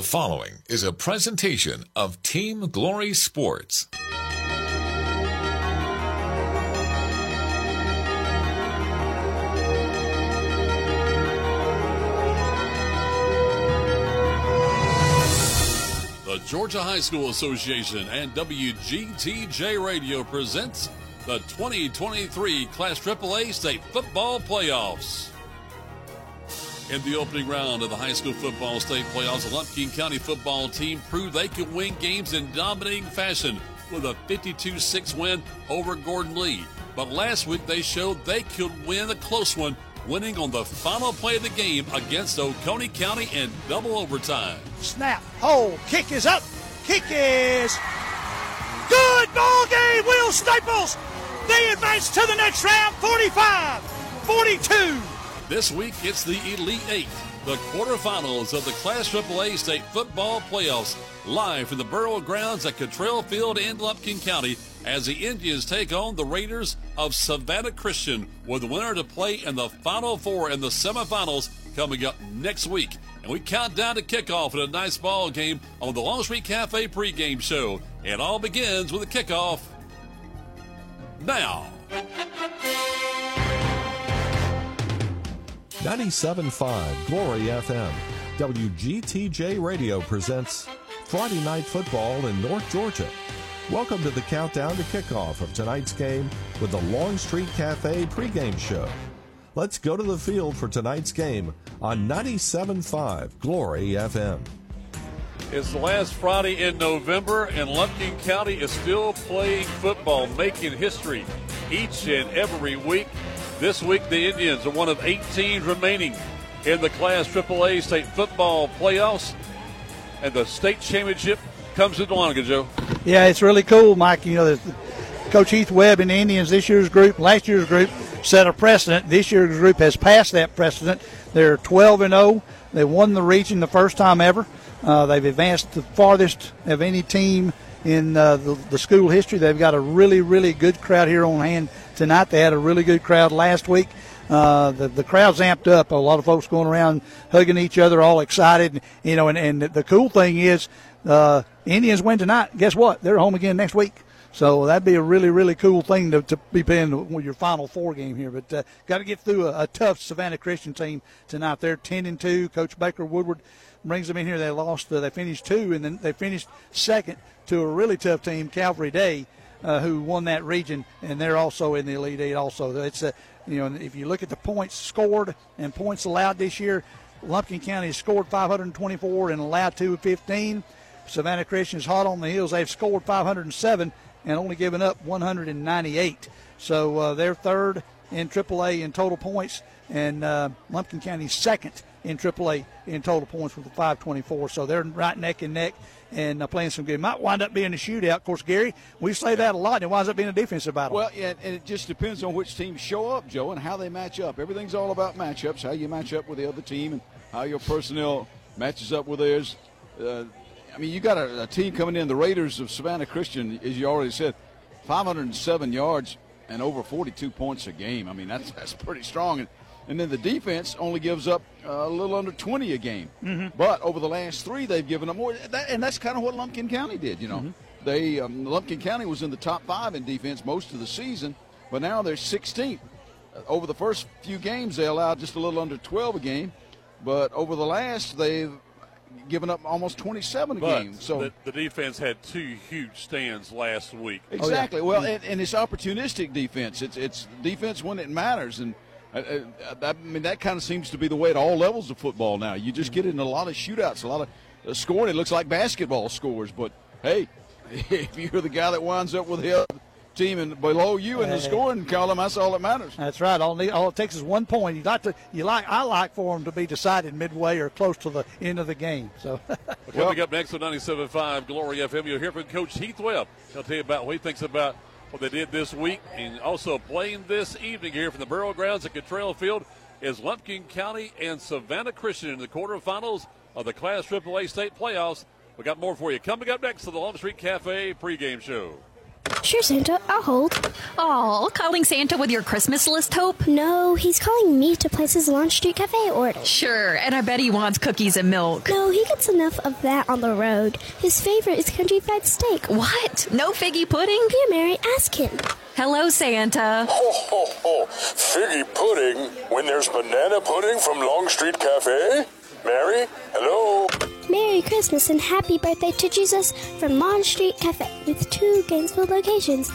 The following is a presentation of Team Glory Sports. The Georgia High School Association and WGTJ Radio presents the 2023 Class AAA State Football Playoffs. In the opening round of the high school football state playoffs, the Lumpkin County football team proved they could win games in dominating fashion with a 52 6 win over Gordon Lee. But last week they showed they could win a close one, winning on the final play of the game against Oconee County in double overtime. Snap, hold, kick is up, kick is good. Ball game, Will Staples. They advance to the next round, 45 42. This week, it's the Elite Eight, the quarterfinals of the Class AAA State Football Playoffs, live from the Borough grounds at Cottrell Field in Lumpkin County as the Indians take on the Raiders of Savannah Christian, with the winner to play in the Final Four and the semifinals coming up next week. And we count down to kickoff in a nice ball game on the Long Street Cafe pregame show. It all begins with a kickoff now. 97.5 Glory FM. WGTJ Radio presents Friday Night Football in North Georgia. Welcome to the countdown to kickoff of tonight's game with the Long Street Cafe pregame show. Let's go to the field for tonight's game on 97.5 Glory FM. It's the last Friday in November, and Lumpkin County is still playing football, making history each and every week. This week, the Indians are one of eight teams remaining in the Class AAA state football playoffs, and the state championship comes to Dahlonega, Joe. Yeah, it's really cool, Mike. You know, the, Coach Heath Webb and the Indians this year's group, last year's group set a precedent. This year's group has passed that precedent. They're 12 and 0. They won the region the first time ever. Uh, they've advanced the farthest of any team in uh, the, the, school history. They've got a really, really good crowd here on hand tonight. They had a really good crowd last week. Uh, the the crowd's amped up. A lot of folks going around hugging each other, all excited. You know, and, and the cool thing is, uh, Indians win tonight. Guess what? They're home again next week. So that'd be a really, really cool thing to, to be playing your Final Four game here. But uh, got to get through a, a, tough Savannah Christian team tonight. They're ten and two. Coach Baker Woodward brings them in here. They lost. Uh, they finished two, and then they finished second to a really tough team, Calvary Day, uh, who won that region, and they're also in the Elite Eight. Also, it's a you know, if you look at the points scored and points allowed this year, Lumpkin County scored 524 and allowed 215. Savannah Christian is hot on the heels. They've scored 507 and only given up 198. So uh, they're third in AAA in total points, and uh, Lumpkin County second in AAA in total points with the 524. So they're right neck and neck and uh, playing some good. Might wind up being a shootout. Of course, Gary, we say that a lot, and it winds up being a defensive battle. Well, yeah, and it just depends on which teams show up, Joe, and how they match up. Everything's all about matchups, how you match up with the other team, and how your personnel matches up with theirs. Uh, I mean, you got a, a, team coming in, the Raiders of Savannah Christian, as you already said, 507 yards and over 42 points a game. I mean, that's that's pretty strong. And, and then the defense only gives up a little under 20 a game. Mm-hmm. But over the last three, they've given up more. That, and that's kind of what Lumpkin County did, you know. Mm-hmm. They um, Lumpkin County was in the top five in defense most of the season, but now they're 16th. Over the first few games, they allowed just a little under 12 a game. But over the last, they've given up almost 27 a but game. So the, the, defense had two huge stands last week. Exactly. Oh, yeah. Well, and, and, it's opportunistic defense. It's it's defense when it matters, and uh, uh I, mean that kind of seems to be the way at all levels of football now. You just get in a lot of shootouts, a lot of uh, scoring. It looks like basketball scores, but hey, if you're the guy that winds up with the team and below you in the scoring column. That's all that matters. That's right. All, need, all it takes is one point. You like to, you like, I like for them to be decided midway or close to the end of the game. So, well, coming up next on 97.5 Glory FM, you'll hear from Coach Heath Webb. He'll tell you about what he thinks about what they did this week, and also playing this evening here from the Borough Grounds at Cottrell Field is Lumpkin County and Savannah Christian in the quarterfinals of the Class AAA state playoffs. We got more for you coming up next to the Long Street Cafe pregame show. Sure, Santa. I'll hold. Oh, calling Santa with your Christmas list, Hope? No, he's calling me to place his Longstreet Cafe order. Sure, and I bet he wants cookies and milk. No, he gets enough of that on the road. His favorite is country fried steak. What? No figgy pudding? Here, Mary, ask him. Hello, Santa. Ho, ho, ho. Figgy pudding when there's banana pudding from Longstreet Cafe? Mary, hello? Merry Christmas and happy birthday to Jesus from Longstreet Cafe with two Gainesville locations.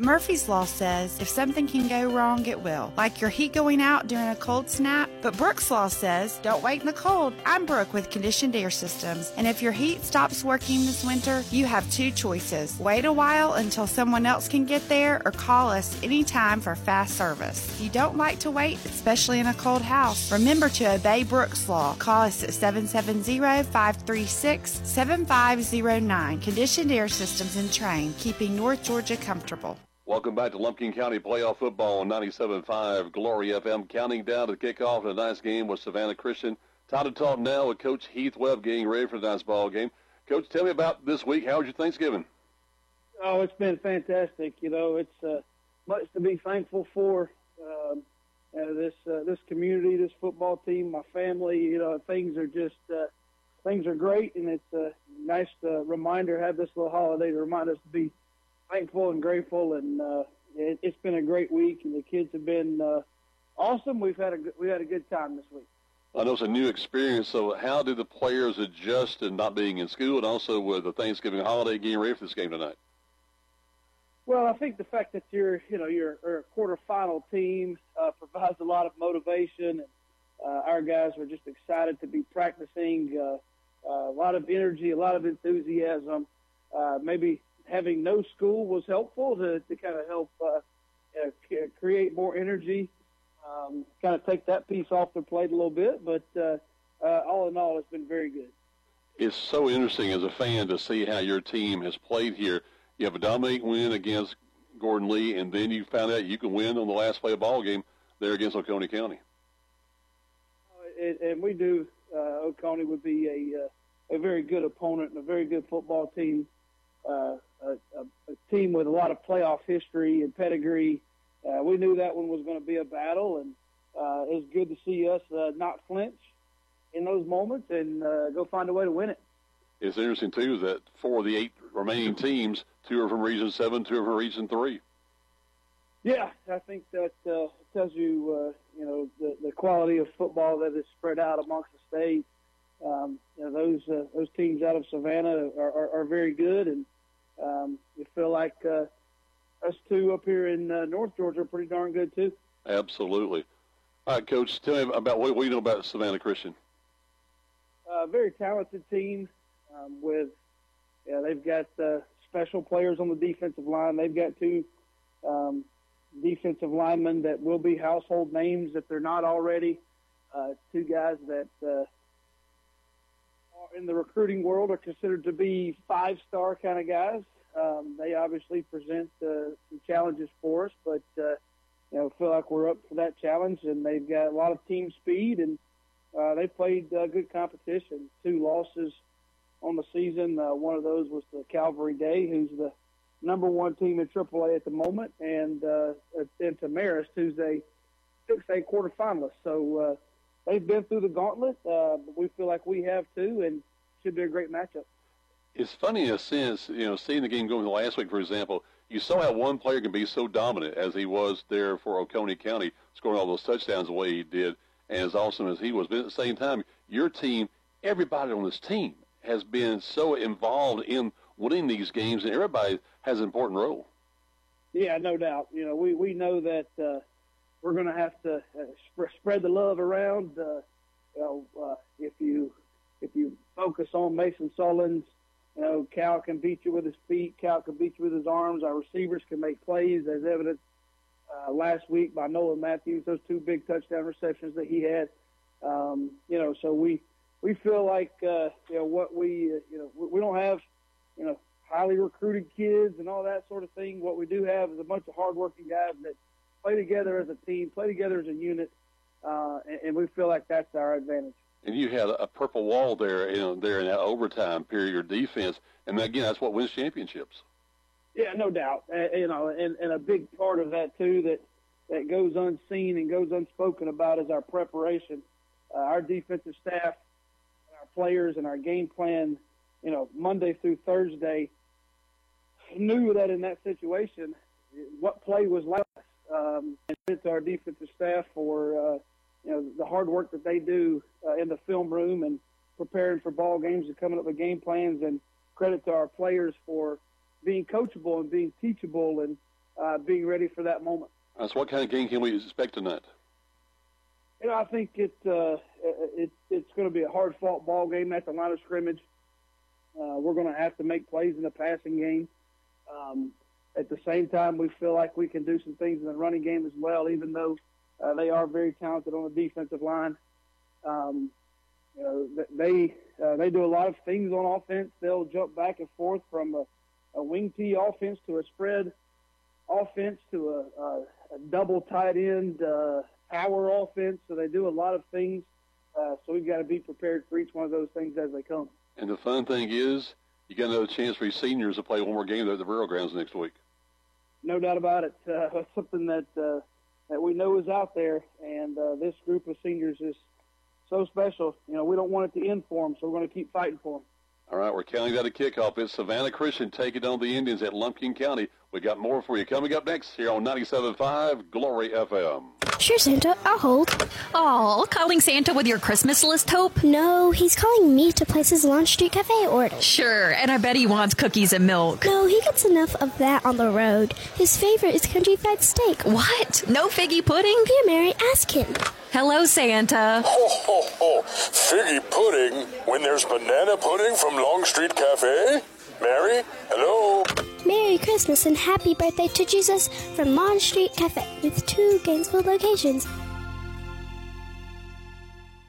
Murphy's Law says if something can go wrong, it will. Like your heat going out during a cold snap. But Brooks Law says don't wait in the cold. I'm Brooke with Conditioned Air Systems. And if your heat stops working this winter, you have two choices. Wait a while until someone else can get there or call us anytime for fast service. If you don't like to wait, especially in a cold house, remember to obey Brooks Law. Call us at 770-536-7509. Conditioned Air Systems and Trane, keeping North Georgia comfortable. Welcome back to Lumpkin County Playoff Football on 97.5 Glory FM. Counting down to the kickoff of a nice game with Savannah Christian. Time to talk now with Coach Heath Webb getting ready for the nice ball game. Coach, tell me about this week. How was your Thanksgiving? Oh, it's been fantastic. You know, it's uh, much to be thankful for. Um, uh, this uh, this community, this football team, my family. You know, things are just uh, things are great, and it's a nice uh, reminder. Have this little holiday to remind us to be thankful and grateful, and uh, it, it's been a great week, and the kids have been uh, awesome. We've had a we had a good time this week. I know it's a new experience. So, how do the players adjust to not being in school, and also with the Thanksgiving holiday, getting ready for this game tonight? Well, I think the fact that you're, you know, you're a quarterfinal team uh, provides a lot of motivation, and uh, our guys are just excited to be practicing. Uh, uh, a lot of energy, a lot of enthusiasm. Uh, maybe having no school was helpful to, to kind of help uh, uh, create more energy, um, kind of take that piece off the plate a little bit. But uh, uh, all in all, it's been very good. It's so interesting as a fan to see how your team has played here. You have a dominating win against Gordon Lee, and then you found out you can win on the last play of ball game there against Oconee County. Uh, and we do. Uh, Oconee would be a uh, a very good opponent and a very good football team. Uh, a, a, a team with a lot of playoff history and pedigree. Uh, we knew that one was going to be a battle, and uh, it was good to see us uh, not flinch in those moments and uh, go find a way to win it. It's interesting too that four of the eight remaining teams, two are from Region Seven, two are from Region Three. Yeah, I think that uh, tells you, uh, you know, the, the quality of football that is spread out amongst the state. Um, you know, those uh, those teams out of Savannah are, are, are very good, and um, you feel like uh, us two up here in uh, North Georgia are pretty darn good too. Absolutely. All right, Coach, tell me about what, what you know about Savannah Christian. A uh, very talented team um, with, yeah, they've got uh, special players on the defensive line. They've got two um, defensive linemen that will be household names if they're not already. Uh, two guys that uh, in the recruiting world are considered to be five-star kind of guys. Um, they obviously present uh, some challenges for us, but uh, you know, feel like we're up for that challenge. And they've got a lot of team speed, and uh, they played uh, good competition. Two losses on the season. Uh, one of those was the Calvary Day, who's the number one team in AAA at the moment, and uh, and Marist, who's a 6A quarterfinalist. So. Uh, they've been through the gauntlet. Uh, but we feel like we have too, and should be a great matchup. It's funny in a sense, you know, seeing the game going last week, for example, you saw how one player can be so dominant as he was there for Oconee County, scoring all those touchdowns the way he did, and as awesome as he was. But at the same time, your team, everybody on this team has been so involved in winning these games, and everybody has an important role. Yeah, no doubt. You know, we we know that uh, we're going to have to uh, sp- spread the love around. Uh, you know, uh, if you if you focus on Mason Sullins, you know, Cal can beat you with his feet. Cal can beat you with his arms. Our receivers can make plays, as evidenced uh, last week by Nolan Matthews. Those two big touchdown receptions that he had. Um, you know, so we we feel like uh, you know what we uh, you know we, we don't have you know highly recruited kids and all that sort of thing. What we do have is a bunch of hardworking guys that play together as a team, play together as a unit, uh, and, and we feel like that's our advantage. and you had a purple wall there, you know, there in that overtime period, your defense, and again, that's what wins championships. Yeah, no doubt. Uh, you know, and, and a big part of that too that that goes unseen and goes unspoken about is our preparation. Uh, our defensive staff, our players, and our game plan. You know, Monday through Thursday, knew that in that situation, what play was left. Um, and to our defensive staff for uh, you know the hard work that they do uh, in the film room and preparing for ball games and coming up with game plans, and credit to our players for being coachable and being teachable and uh, being ready for that moment. Uh, so, what kind of game can we expect tonight? You know, I think it, uh, it it's going to be a hard fought ball game at the line of scrimmage. Uh, we're going to have to make plays in the passing game. Um, at the same time, we feel like we can do some things in the running game as well, even though uh, they are very talented on the defensive line. Um, you know, they uh, they do a lot of things on offense. They'll jump back and forth from a, a wing T offense to a spread offense to a, a, a double tight end uh, power offense. So they do a lot of things. Uh, so we've got to be prepared for each one of those things as they come. And the fun thing is, you got another chance for your seniors to play one more game at the Burial Grounds next week. No doubt about it. Uh, it's something that uh, that we know is out there, and uh, this group of seniors is so special. You know, we don't want it to end for them, so we're going to keep fighting for them. All right, we're counting that a kickoff. It's Savannah Christian taking on the Indians at Lumpkin County. We got more for you coming up next here on 97.5 Glory FM. Sure, Santa. I'll hold. Oh, calling Santa with your Christmas list, Hope? No, he's calling me to place his Longstreet Cafe order. Sure, and I bet he wants cookies and milk. No, he gets enough of that on the road. His favorite is country fried steak. What? No figgy pudding? Here, Mary, ask him. Hello, Santa. Ho, ho, ho. Figgy pudding when there's banana pudding from Longstreet Cafe? Mary, hello? Merry Christmas and happy birthday to Jesus from Longstreet Cafe with two Gainesville locations.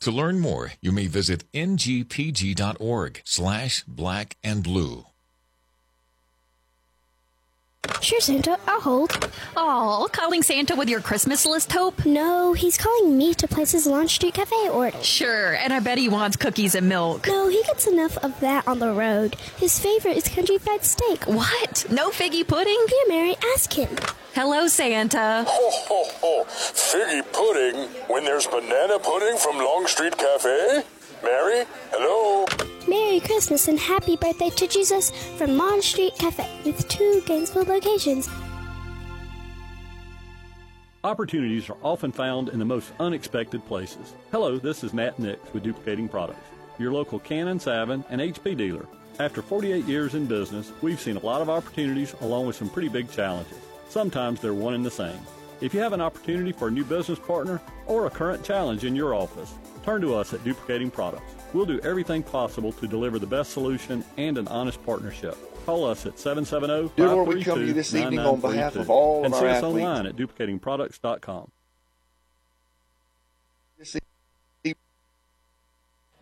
To learn more, you may visit ngpg.org slash black and blue. Sure, Santa. I'll hold. Oh, calling Santa with your Christmas list, Hope? No, he's calling me to place his Longstreet Cafe order. Sure, and I bet he wants cookies and milk. No, he gets enough of that on the road. His favorite is country fried steak. What? No figgy pudding? Here, Mary, ask him. Hello, Santa. Ho, ho, ho. Figgy pudding when there's banana pudding from Longstreet Cafe? Mary, hello? Merry Christmas and happy birthday to Jesus from Longstreet Cafe with two Gainesville locations. Opportunities are often found in the most unexpected places. Hello, this is Matt Nix with Duplicating Products, your local Canon, Savin, and HP dealer. After 48 years in business, we've seen a lot of opportunities along with some pretty big challenges. Sometimes they're one and the same. If you have an opportunity for a new business partner or a current challenge in your office, turn to us at Duplicating Products. We'll do everything possible to deliver the best solution and an honest partnership. Call us at 770 Dear Lord, we come to you this evening on behalf of all oh, and see us online at duplicatingproducts.com.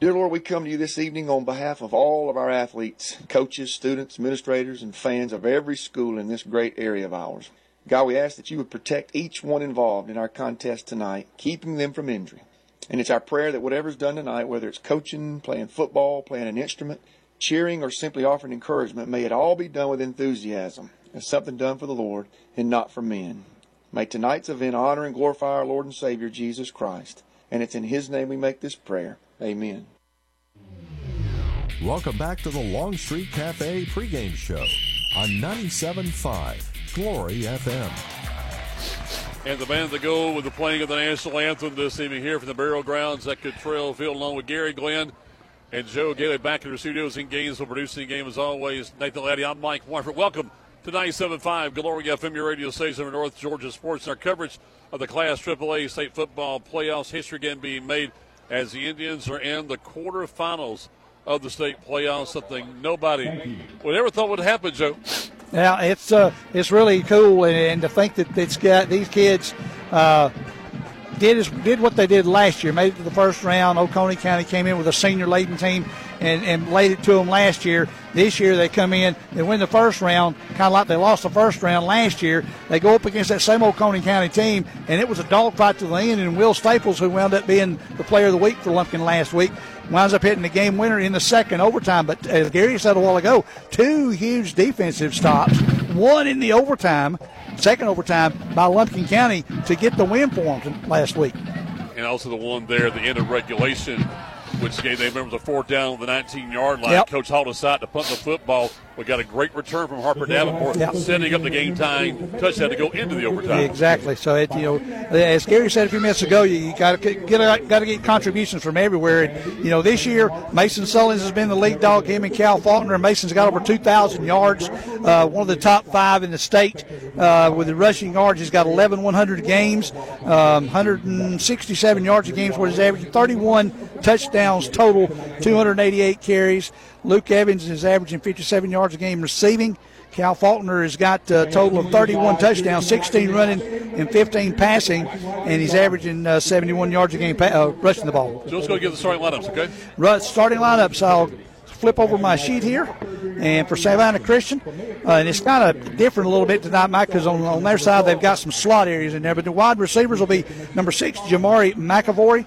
Dear Lord, we come to you this evening on behalf of all of our athletes, coaches, students, administrators, and fans of every school in this great area of ours. God, we ask that you would protect each one involved in our contest tonight, keeping them from injury. And it's our prayer that whatever's done tonight, whether it's coaching, playing football, playing an instrument, cheering, or simply offering encouragement, may it all be done with enthusiasm as something done for the Lord and not for men. May tonight's event honor and glorify our Lord and Savior Jesus Christ. And it's in His name we make this prayer. Amen. Welcome back to the Long Street Cafe pregame show on 97.5 Glory FM. And the band to go with the playing of the national anthem this evening here from the burial grounds at Cottrell Field, along with Gary Glenn and Joe Gailey back in the studios in Gainesville, producing the game as always. Nathan Laddie, I'm Mike Warford. Welcome to 97.5 Glory FM, your radio station of North Georgia Sports. And our coverage of the Class AAA State Football Playoffs. History again being made as the Indians are in the quarterfinals of the state playoffs, something nobody would ever thought would happen, Joe. Yeah, it's uh, it's really cool, and, and to think that it's got these kids uh, did is, did what they did last year, made it to the first round. Oconee County came in with a senior laden team and, and laid it to them last year. This year they come in, they win the first round, kind of like they lost the first round last year. They go up against that same Oconee County team, and it was a dogfight to the end. And Will Staples, who wound up being the player of the week for Lumpkin last week, winds up hitting the game winner in the second overtime. But uh, as Gary said a while ago, two huge defensive stops, one in the overtime, second overtime by Lumpkin County to get the win for them last week. And also the one there at the end of regulation which gave them was a fourth down on the 19 yard line. Yep. Coach Hall decided to punt the football. We got a great return from Harper Davenport, Yep. setting up the game time touchdown to go into the overtime. Exactly. So it, you know, as Gary said a few minutes ago, you, got to get got to get contributions from everywhere. And you know, this year Mason Sullins has been the lead dog. Him and Cal Faulkner. Mason's got over 2,000 yards, uh, one of the top five in the state uh, with the rushing yards. He's got 11 100 games, um, 167 yards a game is what he's averaging. 31 touchdowns total, 288 carries. Luke Evans is averaging 57 yards a game receiving. Cal Faulkner has got a total of 31 touchdowns, 16 running and 15 passing, and he's averaging uh, 71 yards a game pa- uh, rushing the ball. So let's go give the starting lineups, okay? Right, starting lineups. I'll flip over my sheet here, and for Savannah Christian, uh, and it's kind of different a little bit tonight, Mike, because on, on their side they've got some slot areas in there. But the wide receivers will be number six, Jamari McAvoy,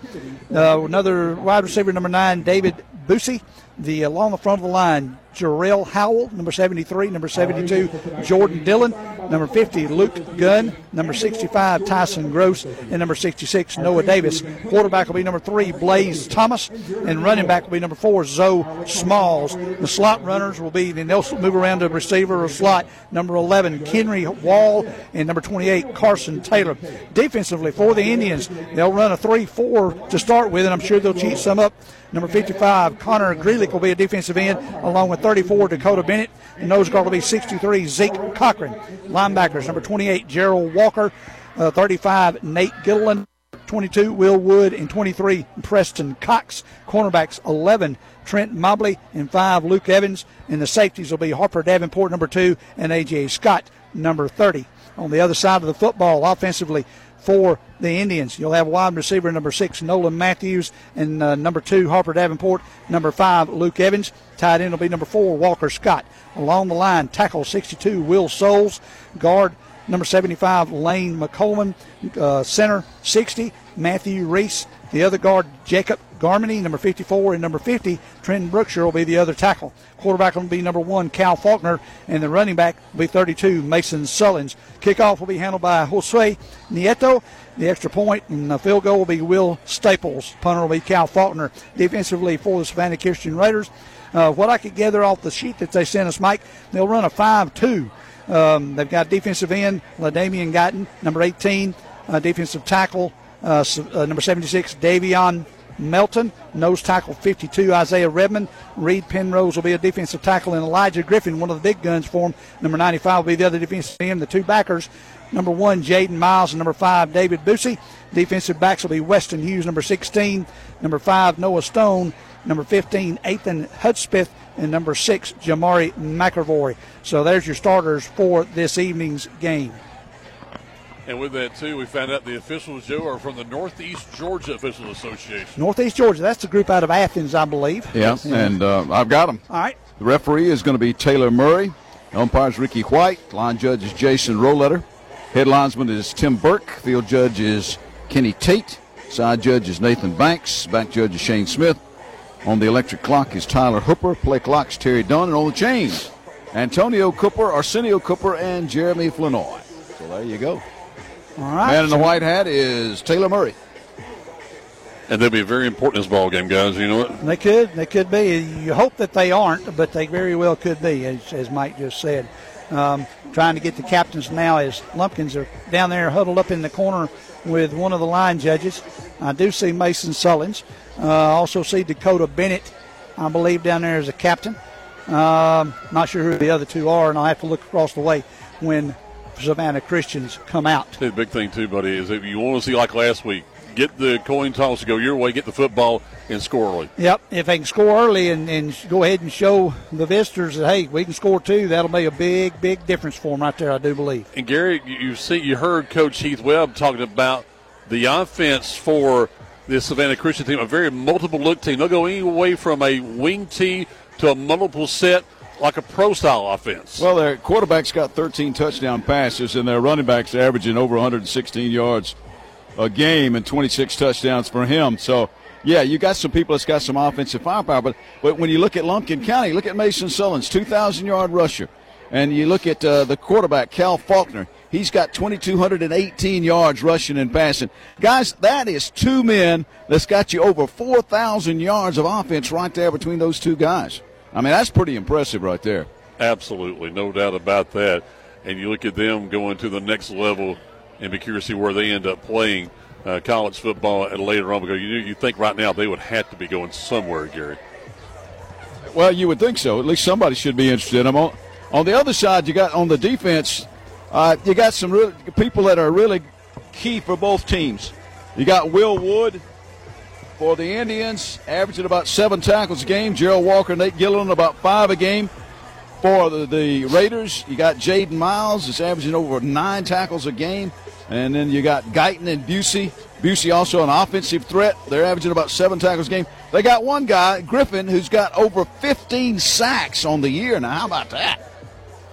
uh, another wide receiver, number nine, David Busey. The uh, along the front of the line, Jarrell Howell, number 73, number 72, Jordan Dillon, number 50, Luke Gunn, number 65, Tyson Gross, and number 66, Noah Davis. Quarterback will be number three, Blaze Thomas, and running back will be number four, Zoe Smalls. The slot runners will be, then they'll move around to receiver or slot, number 11, Kenry Wall, and number 28, Carson Taylor. Defensively, for the Indians, they'll run a 3 4 to start with, and I'm sure they'll cheat some up. Number 55, Connor Grealick will be a defensive end, along with 34, Dakota Bennett. The nose guard will be 63, Zeke Cochran. Linebackers, number 28, Gerald Walker. Uh, 35, Nate Gilliland. 22, Will Wood. And 23, Preston Cox. Cornerbacks, 11, Trent Mobley. And 5, Luke Evans. And the safeties will be Harper Davenport, number 2, and A.J. Scott, number 30. On the other side of the football, offensively, for the Indians. You'll have wide receiver number six, Nolan Matthews, and uh, number two, Harper Davenport. Number five, Luke Evans. Tight end will be number four, Walker Scott. Along the line, tackle 62, Will Souls. Guard number 75, Lane McColeman. Uh, center 60, Matthew Reese. The other guard, Jacob Garmany, number 54, and number 50, Trenton Brookshire will be the other tackle. Quarterback will be number one, Cal Faulkner, and the running back will be 32, Mason Sullins. Kickoff will be handled by Jose Nieto. The extra point and the field goal will be Will Staples. Punter will be Cal Faulkner. Defensively for the Savannah Christian Raiders. Uh, what I could gather off the sheet that they sent us, Mike, they'll run a 5 2. Um, they've got defensive end, LaDamian Guyton, number 18, uh, defensive tackle, uh, uh, number 76, Davion Melton, nose tackle 52, Isaiah Redmond. Reed Penrose will be a defensive tackle, and Elijah Griffin, one of the big guns for him. Number 95 will be the other defensive end. The two backers, number one, Jaden Miles, and number five, David Busey. Defensive backs will be Weston Hughes, number 16, number five, Noah Stone, number 15, Ethan Hudspeth, and number six, Jamari McAvoy. So there's your starters for this evening's game. And with that, too, we found out the officials, Joe, are from the Northeast Georgia Officials Association. Northeast Georgia, that's the group out of Athens, I believe. Yeah, and uh, I've got them. All right. The referee is going to be Taylor Murray. Umpires Ricky White. Line judge is Jason Roletter. Head linesman is Tim Burke. Field judge is Kenny Tate. Side judge is Nathan Banks. Back judge is Shane Smith. On the electric clock is Tyler Hooper. Play clock's Terry Dunn. And on the chains, Antonio Cooper, Arsenio Cooper, and Jeremy Flanoy. So there you go. All right. Man in the white hat is Taylor Murray. And they'll be very important in this ball game, guys. You know what? They could. They could be. You hope that they aren't, but they very well could be, as, as Mike just said. Um, trying to get the captains now as Lumpkins are down there huddled up in the corner with one of the line judges. I do see Mason Sullins. Uh, also see Dakota Bennett, I believe, down there as a captain. Um, not sure who the other two are, and I'll have to look across the way when Savannah Christians come out. The big thing, too, buddy, is if you want to see like last week, get the coin toss to go your way, get the football, and score early. Yep. If they can score early and, and go ahead and show the visitors that hey, we can score too, that'll be a big, big difference for them right there. I do believe. And Gary, you see, you heard Coach Heath Webb talking about the offense for this Savannah Christian team, a very multiple look team. They'll go any way from a wing T to a multiple set like a pro style offense. Well, their quarterback's got 13 touchdown passes, and their running backs averaging over 116 yards a game and 26 touchdowns for him. So, yeah, you got some people that's got some offensive firepower. But, but when you look at Lumpkin County, look at Mason Sullins, 2,000 yard rusher. And you look at uh, the quarterback, Cal Faulkner. He's got 2,218 yards rushing and passing. Guys, that is two men that's got you over 4,000 yards of offense right there between those two guys. I mean, that's pretty impressive right there. Absolutely, no doubt about that. And you look at them going to the next level and be curious to see where they end up playing uh, college football and later on because you you think right now they would have to be going somewhere, Gary. Well, you would think so. At least somebody should be interested. On, on the other side. You got on the defense. Uh, you got some real, people that are really key for both teams. You got Will Wood for the Indians, averaging about seven tackles a game. Gerald Walker, Nate Gillen, about five a game. For the, the Raiders, you got Jaden Miles, is averaging over nine tackles a game. And then you got Guyton and Busey. Busey also an offensive threat. They're averaging about seven tackles a game. They got one guy, Griffin, who's got over 15 sacks on the year. Now, how about that?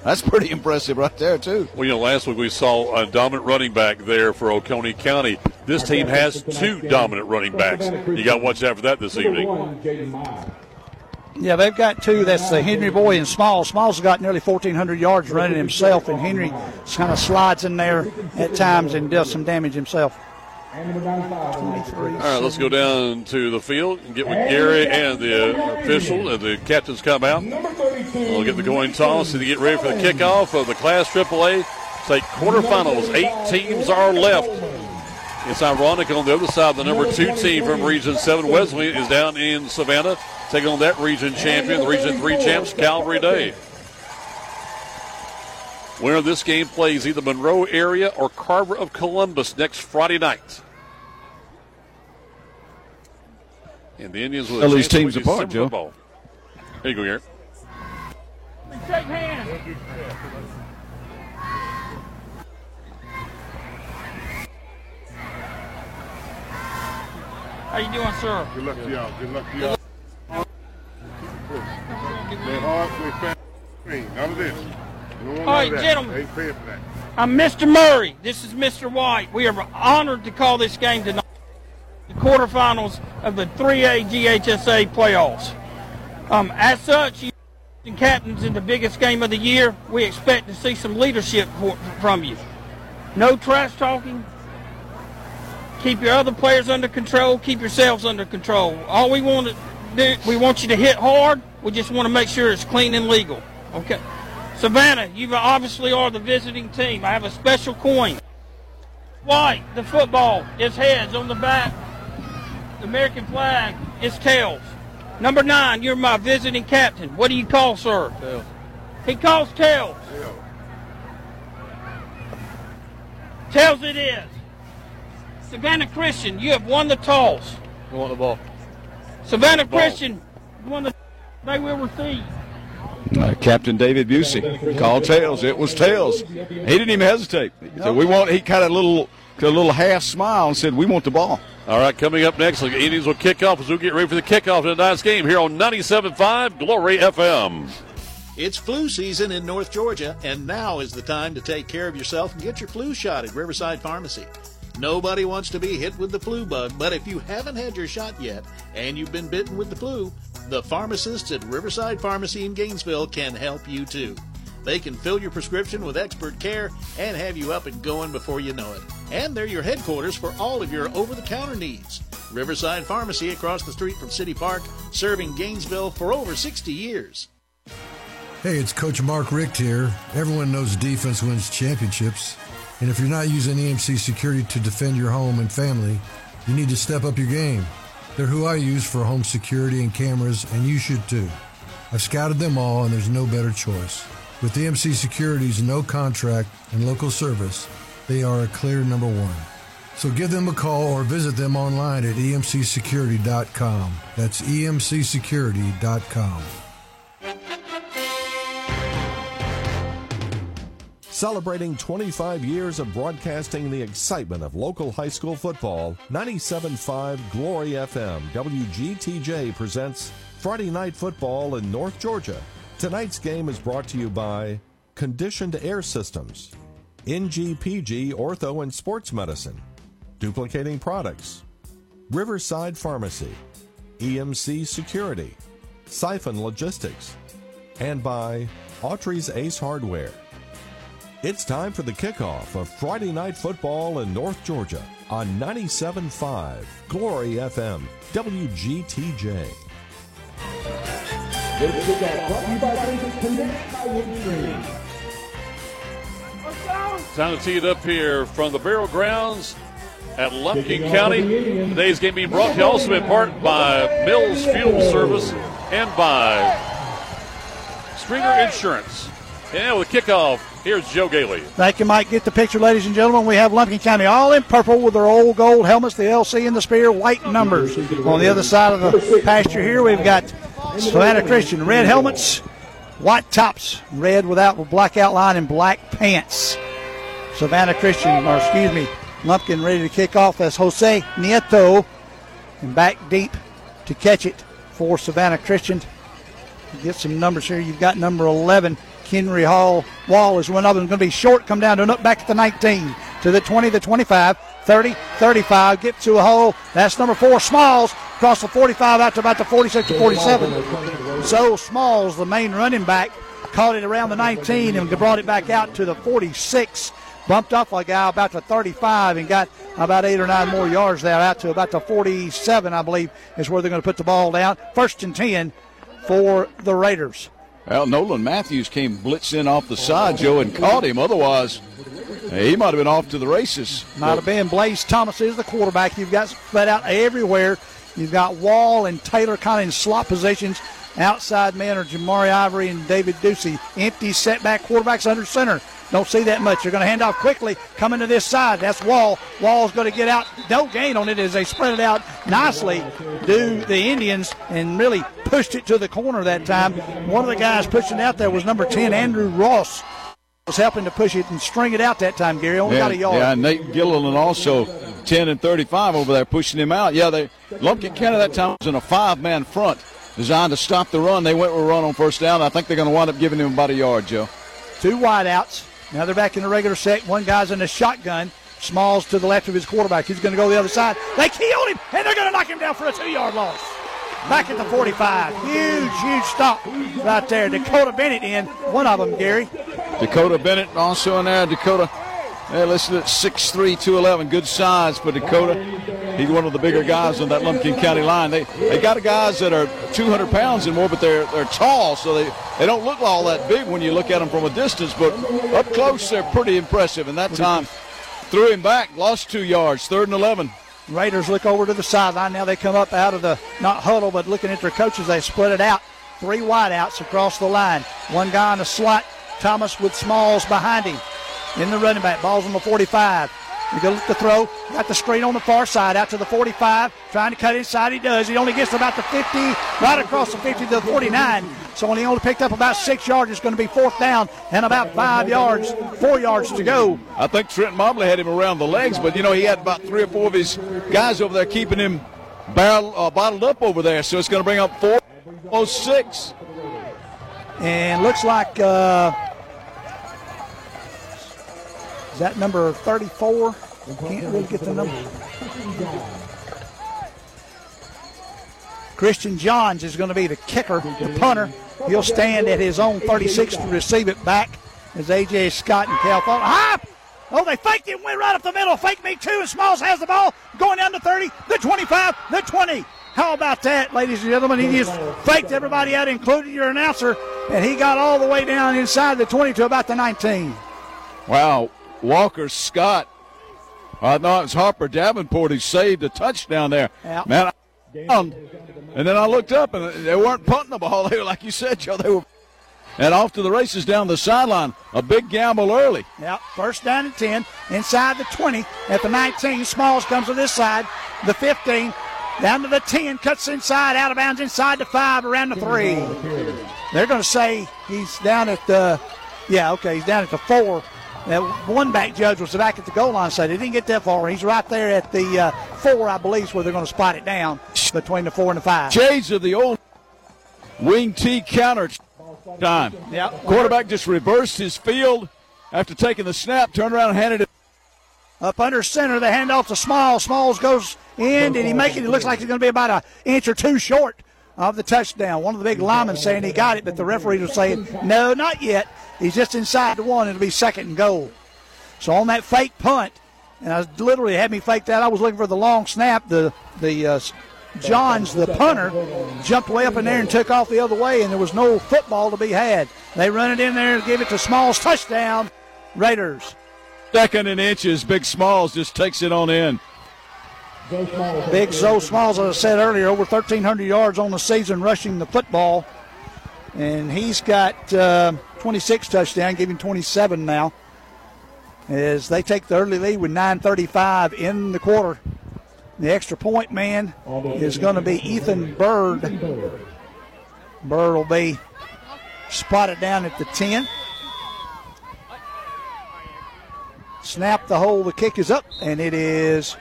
That's pretty impressive right there, too. Well, you know, last week we saw a dominant running back there for Oconee County. This team has two dominant running backs. You got to watch out for that this evening. Yeah, they've got two. That's the Henry Boy and Small. Small's got nearly 1,400 yards running himself, and Henry kind of slides in there at times and does some damage himself. 23. All right, let's go down to the field and get with Gary and the official and the captains come out. We'll get the coin toss and get ready for the kickoff of the Class AAA state quarterfinals. Eight teams are left. It's ironic on the other side, the number two team from Region 7, Wesleyan, is down in Savannah, taking on that region champion, the Region 3 champs, Calvary Day. Winner of this game plays either Monroe area or Carver of Columbus next Friday night. And the Indians will Tell these teams apart, Joe. Football. There you go, Garrett. Shake hands. How you doing, sir? Good luck to y'all. Good luck to y'all. Play hard, play fast. None of this. No All right, gentlemen. Ain't paying for that. I'm Mr. Murray. This is Mr. White. We are honored to call this game tonight the quarterfinals of the 3A GHSA playoffs. Um, as such, you captains in the biggest game of the year, we expect to see some leadership for, from you. No trash talking. Keep your other players under control. Keep yourselves under control. All we want to do, we want you to hit hard. We just want to make sure it's clean and legal. Okay. Savannah, you obviously are the visiting team. I have a special coin. White, the football is heads on the back. The American flag is tails. Number nine, you're my visiting captain. What do you call, sir? Tails. He calls tails. Tails it is. Savannah Christian, you have won the toss. You want the ball? Savannah Christian won the. They will receive. Uh, Captain David Busey called tails. It was tails. He didn't even hesitate. So we want. He kind of little, a little half smile and said, "We want the ball." All right, coming up next, the Indians will kick off as we get ready for the kickoff of tonight's game here on 97.5 Glory FM. It's flu season in North Georgia, and now is the time to take care of yourself and get your flu shot at Riverside Pharmacy. Nobody wants to be hit with the flu bug, but if you haven't had your shot yet and you've been bitten with the flu, the pharmacists at Riverside Pharmacy in Gainesville can help you too. They can fill your prescription with expert care and have you up and going before you know it. And they're your headquarters for all of your over the counter needs. Riverside Pharmacy across the street from City Park, serving Gainesville for over 60 years. Hey, it's Coach Mark Richt here. Everyone knows defense wins championships. And if you're not using EMC security to defend your home and family, you need to step up your game. They're who I use for home security and cameras, and you should too. I've scouted them all, and there's no better choice. With EMC Security's no contract and local service, they are a clear number one. So give them a call or visit them online at emcsecurity.com. That's emcsecurity.com. Celebrating 25 years of broadcasting the excitement of local high school football, 97.5 Glory FM WGTJ presents Friday Night Football in North Georgia. Tonight's game is brought to you by Conditioned Air Systems, NGPG Ortho and Sports Medicine, Duplicating Products, Riverside Pharmacy, EMC Security, Syfan Logistics, and by Autry's Ace Hardware. It's time for the kickoff of Friday Night Football in North Georgia on 97.5 Glory FM, WGTJ. Time to tee it up here from the Barrel Grounds at Lumpkin County. Today's game being brought to you also in part by Mills Fuel Service and by Stringer Insurance. And with kickoff, here's Joe Gailey. Thank you, Mike. Get the picture, ladies and gentlemen. We have Lumpkin County all in purple with their old gold helmets, the LC and the spear, white numbers. On the other side of the pasture here, we've got Savannah Christian, red helmets, white tops, red without black outline, and black pants. Savannah Christian, or excuse me, Lumpkin ready to kick off. That's Jose Nieto, and back deep to catch it for Savannah Christian. Get some numbers here. You've got number 11, Kenry Hall. Wall is one of them. Going to be short. Come down to an up back at the 19, to the 20, the 25, 30, 35. Get to a hole. That's number four, Smalls. Across the 45 out to about the 46 to 47. So Smalls, the main running back, caught it around the 19 and brought it back out to the 46. Bumped off a guy about the 35 and got about eight or nine more yards there out to about the 47, I believe, is where they're going to put the ball down. First and 10 for the Raiders. Well, Nolan Matthews came blitzing off the side, Joe, and caught him. Otherwise, he might have been off to the races. Might have been. Blaze Thomas is the quarterback. You've got spread out everywhere. You've got Wall and Taylor kind of in slot positions. Outside men are Jamari Ivory and David Busey. Empty setback quarterbacks under center. Don't see that much. They're going to hand off quickly. Coming to this side. That's Wall. Wall's going to get out. No gain on it as they spread it out nicely. Do the Indians and really pushed it to the corner that time. One of the guys pushing out there was number 10, Andrew Ross. Was helping to push it and string it out that time, Gary. Only yeah, got a yard. Yeah, Nate Gilliland also 10 and 35 over there pushing him out. Yeah, they Lumpkin County that time was in a five-man front designed to stop the run. They went with a run on first down. I think they're going to wind up giving him about a yard, Joe. Two wideouts. Now they're back in the regular set. One guy's in the shotgun. Smalls to the left of his quarterback. He's going to go the other side. They killed him, and they're going to knock him down for a two-yard loss. Back at the 45. Huge, huge stop right there. Dakota Bennett in. One of them, Gary. Dakota Bennett also in there. Dakota, hey, listen at 6'3", 211. Good size for Dakota. He's one of the bigger guys on that Lumpkin County line. They they got guys that are 200 pounds and more, but they're they're tall, so they, they don't look all that big when you look at them from a distance. But up close, they're pretty impressive. And that time, threw him back, lost two yards, third and 11. Raiders look over to the sideline. Now they come up out of the, not huddle, but looking at their coaches. They split it out. Three wideouts across the line. One guy in the slot, Thomas with Smalls behind him. In the running back, ball's on the 45. You go look the throw. Got the screen on the far side out to the 45. Trying to cut inside. He does. He only gets about the 50, right across the 50 to the 49. So when he only picked up about six yards, it's going to be fourth down and about five yards, four yards to go. I think Trent Mobley had him around the legs, but you know he had about three or four of his guys over there keeping him barrel, uh, bottled up over there. So it's going to bring up four oh six. And looks like uh, is that number 34? Can't really get the number. Christian Johns is going to be the kicker, the punter. He'll stand at his own 36 to receive it back as A.J. Scott and Cal Fall. Ah! Oh, they faked it, went right up the middle. Fake me too, and Smalls has the ball going down to 30, the 25, the 20. How about that, ladies and gentlemen? He just faked everybody out, including your announcer, and he got all the way down inside the 20 to about the 19. Wow, Walker Scott. I thought it was Harper Davenport who saved a touchdown there. Yeah. Man, I, and then I looked up and they weren't punting the ball. They were like you said, Joe. They were and off to the races down the sideline. A big gamble early. Yep, first down and 10, inside the 20, at the 19. Smalls comes to this side, the 15, down to the 10, cuts inside, out of bounds, inside the 5, around the 3. They're going to say he's down at the, yeah, okay, he's down at the 4. That one back judge was back at the goal line side. He didn't get that far. He's right there at the uh, 4, I believe, is where they're going to spot it down between the 4 and the 5. Shades of the old wing T counter time. Yep. Quarterback just reversed his field after taking the snap, turned around and handed it. Up under center, the handoff to Small. Smalls goes in. Did he make it? It looks like he's going to be about an inch or two short of the touchdown. One of the big linemen saying he got it, but the referees are saying, no, not yet. He's just inside the one. It'll be second and goal. So on that fake punt, and I literally had me fake that. I was looking for the long snap. The the uh, Johns, the punter, jumped way up in there and took off the other way, and there was no football to be had. They run it in there and give it to Smalls. Touchdown, Raiders. Second and inches. Big Smalls just takes it on in. Big Zoe Smalls, as I said earlier, over 1,300 yards on the season rushing the football. And he's got uh, 26 touchdowns, giving 27 now. As they take the early lead with 9.35 in the quarter. The extra point man is going to be Ethan Bird. Bird will be spotted down at the 10. Snap the hole, the kick is up, and it is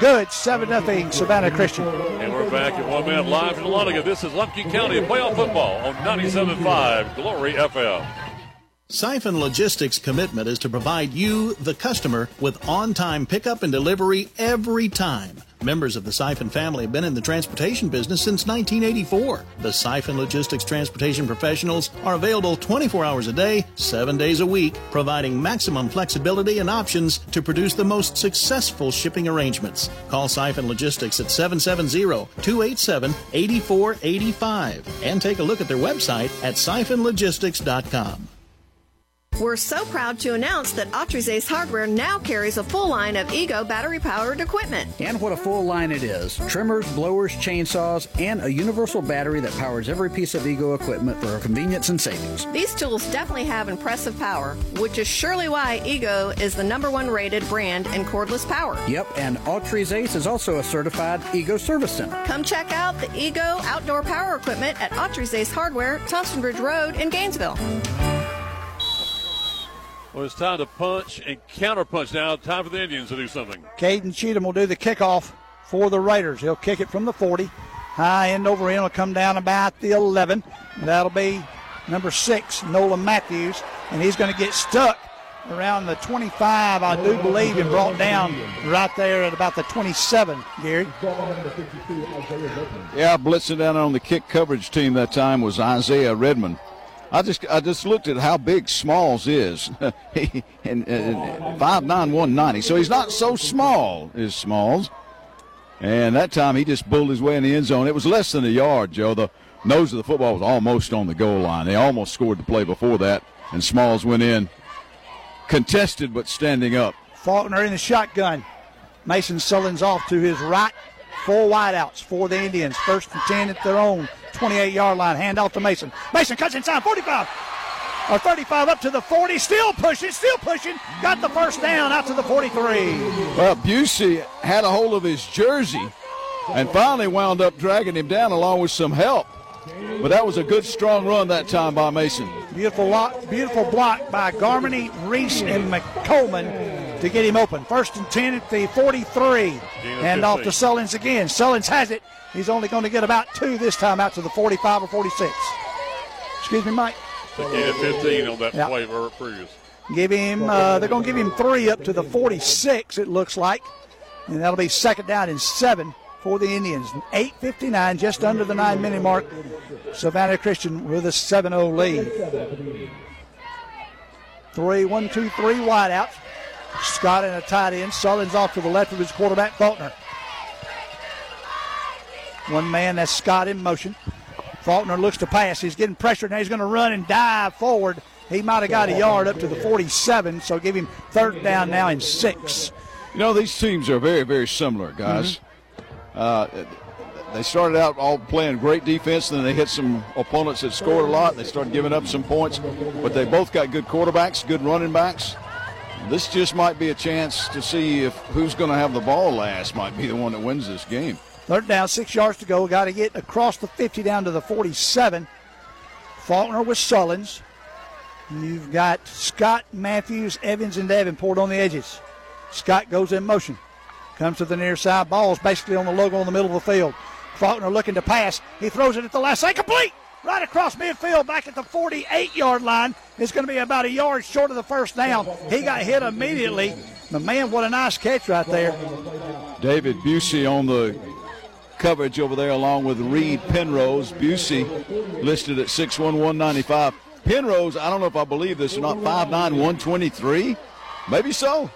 good. 7 0 Savannah Christian. And we're back at one minute live from Dahlonega. This is Lumpkin County playoff football on 97.5 Glory FM. Syfan Logistics' commitment is to provide you, the customer, with on time pickup and delivery every time. Members of the Syfan family have been in the transportation business since 1984. The Syfan Logistics transportation professionals are available 24 hours a day, 7 days a week, providing maximum flexibility and options to produce the most successful shipping arrangements. Call Syfan Logistics at 770-287-8485 and take a look at their website at syfanlogistics.com. We're so proud to announce that Autry's Ace Hardware now carries a full line of Ego battery powered equipment. And what a full line it is trimmers, blowers, chainsaws, and a universal battery that powers every piece of Ego equipment for our convenience and savings. These tools definitely have impressive power, which is surely why Ego is the number one rated brand in cordless power. Yep, and Autry's Ace is also a certified Ego service center. Come check out the Ego outdoor power equipment at Autry's Ace Hardware, Thompson Bridge Road in Gainesville. Well, it's time to punch and counter punch now. Time for the Indians to do something. Caden Cheatham will do the kickoff for the Raiders. He'll kick it from the 40. High end over end will come down about the 11. That'll be number six, Nolan Matthews. And he's going to get stuck around the 25, I do believe, and brought down right there at about the 27, Gary. Yeah, blitzing down on the kick coverage team that time was Isaiah Redmond. I just I just looked at how big Smalls is, and, and five nine one ninety. So he's not so small as Smalls. And that time he just bulled his way in the end zone. It was less than a yard, Joe. The nose of the football was almost on the goal line. They almost scored the play before that, and Smalls went in, contested but standing up. Faulkner in the shotgun. Mason Sullins off to his right. Four wideouts for the Indians. First and 10 at their own 28 yard line. Hand off to Mason. Mason cuts inside 45 or 35 up to the 40. Still pushing, still pushing. Got the first down out to the 43. Well, Busey had a hold of his jersey and finally wound up dragging him down along with some help. But that was a good, strong run that time by Mason. Beautiful lock, beautiful block by Garmany, Reese, and McColeman to get him open. First and 10 at the 43. And off to Sullins again. Sullins has it. He's only going to get about two this time out to the 45 or 46. Excuse me, Mike. Of 15 on that play previous. Give him, uh, they're going to give him three up to the 46, it looks like. And that'll be second down and seven for the Indians. 8.59, just under the nine minute mark. Savannah Christian with a 7 0 lead. Three, one, two, three wideouts. Scott in a tight end. Sullins off to the left of his quarterback, Faulkner. One man, that's Scott in motion. Faulkner looks to pass. He's getting pressured. Now he's going to run and dive forward. He might have got a yard up to the 47, so give him third down now and six. You know, these teams are very, very similar, guys. Mm-hmm. Uh, They started out all playing great defense, and then they hit some opponents that scored a lot. And they started giving up some points, but they both got good quarterbacks, good running backs. This just might be a chance to see if who's going to have the ball last might be the one that wins this game. Third down, six yards to go. Got to get across the 50 down to the 47. Faulkner with Sullins. You've got Scott, Matthews, Evans, and Davenport on the edges. Scott goes in motion. Comes to the near side. Ball's basically on the logo in the middle of the field. Faulkner looking to pass. He throws it at the last second. Complete! Right across midfield, back at the 48 yard line. It's going to be about a yard short of the first down. He got hit immediately. The man, what a nice catch right there. David Busey on the coverage over there, along with Reed Penrose. Busey listed at 6'1, 195. Penrose, I don't know if I believe this or not, 5'9, 123. Maybe so.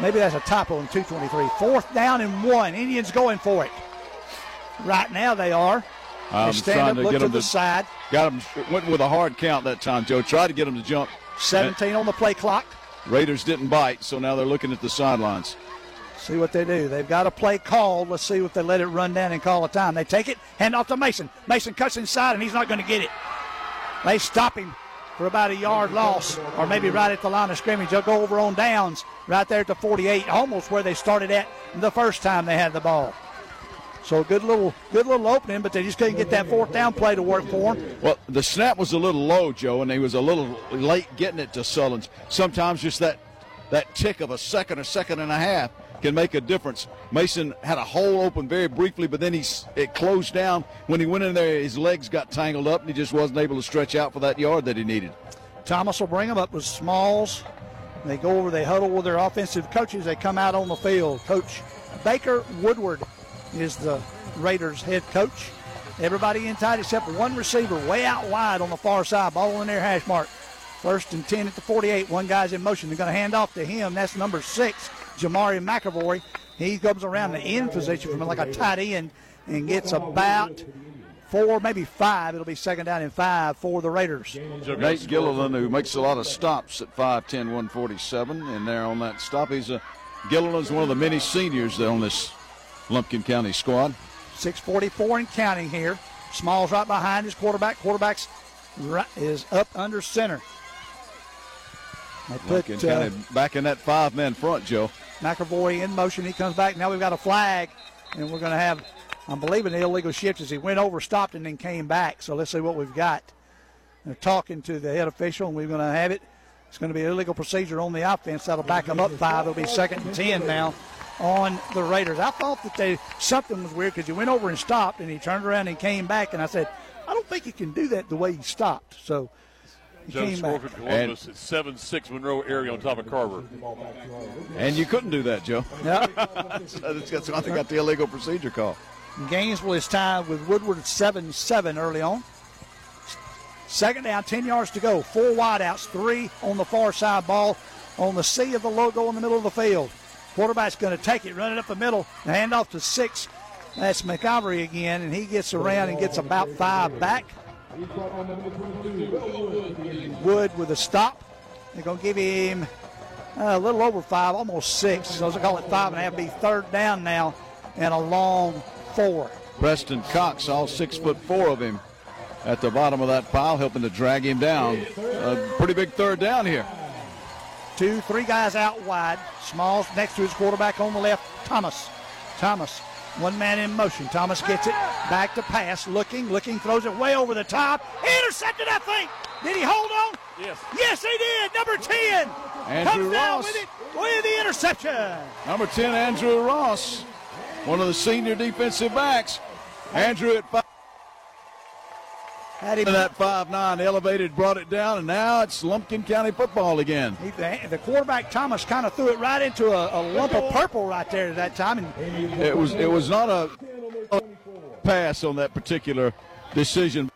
Maybe that's a typo in 223. Fourth down and one. Indians going for it. Right now they are. I'm they stand trying up, to look get to them the to- side. Got him, went with a hard count that time, Joe. Tried to get him to jump. 17 on the play clock. Raiders didn't bite, so now they're looking at the sidelines. See what they do. They've got a play called. Let's see if they let it run down and call a time. They take it, hand off to Mason. Mason cuts inside, and he's not going to get it. They stop him for about a yard loss, or maybe right at the line of scrimmage. They'll go over on downs right there at the 48, almost where they started at the first time they had the ball. So good little, good little opening, but they just couldn't get that fourth down play to work for them. Well, the snap was a little low, Joe, and he was a little late getting it to Sullins. Sometimes just that that tick of a second or second and a half can make a difference. Mason had a hole open very briefly, but then he's it closed down. When he went in there, his legs got tangled up, and he just wasn't able to stretch out for that yard that he needed. Thomas will bring them up with Smalls. They go over, they huddle with their offensive coaches. They come out on the field. Coach Baker Woodward is the Raiders head coach. Everybody in tight except one receiver way out wide on the far side. Ball in their hash mark. First and 10 at the 48. One guy's in motion. They're going to hand off to him. That's number six, Jamari McAvoy. He comes around the end position from like a tight end and gets about four, maybe five. It'll be second down and five for the Raiders. Nate Gilliland, who makes a lot of stops at 5'10", 147, and there on that stop, he's a Gilliland's one of the many seniors on this Lumpkin County squad. 644 and counting here. Smalls right behind his quarterback. Quarterback's right, is up under center. They put Lumpkin uh, County back in that five-man front, Joe. McAvoy in motion. He comes back. Now we've got a flag, and we're going to have, I'm believing, an illegal shift as he went over, stopped, and then came back. So let's see what we've got. They're talking to the head official, and we're going to have it. It's going to be an illegal procedure on the offense. That'll back them up five. It'll be second and 10 now on the Raiders. I thought that they something was weird because he went over and stopped, and he turned around and came back, and I said, I don't think you can do that the way he stopped. So he Joe came score back. for Columbus at 7 6 Monroe area on top of Carver. And you couldn't do that, Joe. Yeah. so that's why they got the illegal procedure call. Gainesville is tied with Woodward at 7 7 early on. Second down, 10 yards to go. Four wideouts, three on the far side ball on the C of the logo in the middle of the field. Quarterback's going to take it, run it up the middle, hand off to six. That's McIvory again, and he gets around and gets about five back. Wood with a stop. They're going to give him uh, a little over five, almost six. So they call it five and a half. Be third down now and a long four. Preston Cox, all six foot four of him, at the bottom of that pile, helping to drag him down. A pretty big third down here. Two, three guys out wide. Smalls next to his quarterback on the left, Thomas. Thomas, one man in motion. Thomas gets it back to pass, looking, looking, throws it way over the top. Intercepted I think. Did he hold on? Yes. Yes, he did. Number 10. Andrew comes down Ross. with it with the interception. Number 10, Andrew Ross, one of the senior defensive backs. Andrew at five. Had him that five nine elevated, brought it down, and now it's Lumpkin County football again. He, the, the quarterback Thomas kind of threw it right into a, a lump of purple right there at that time, and It was it was not a, a pass on that particular decision.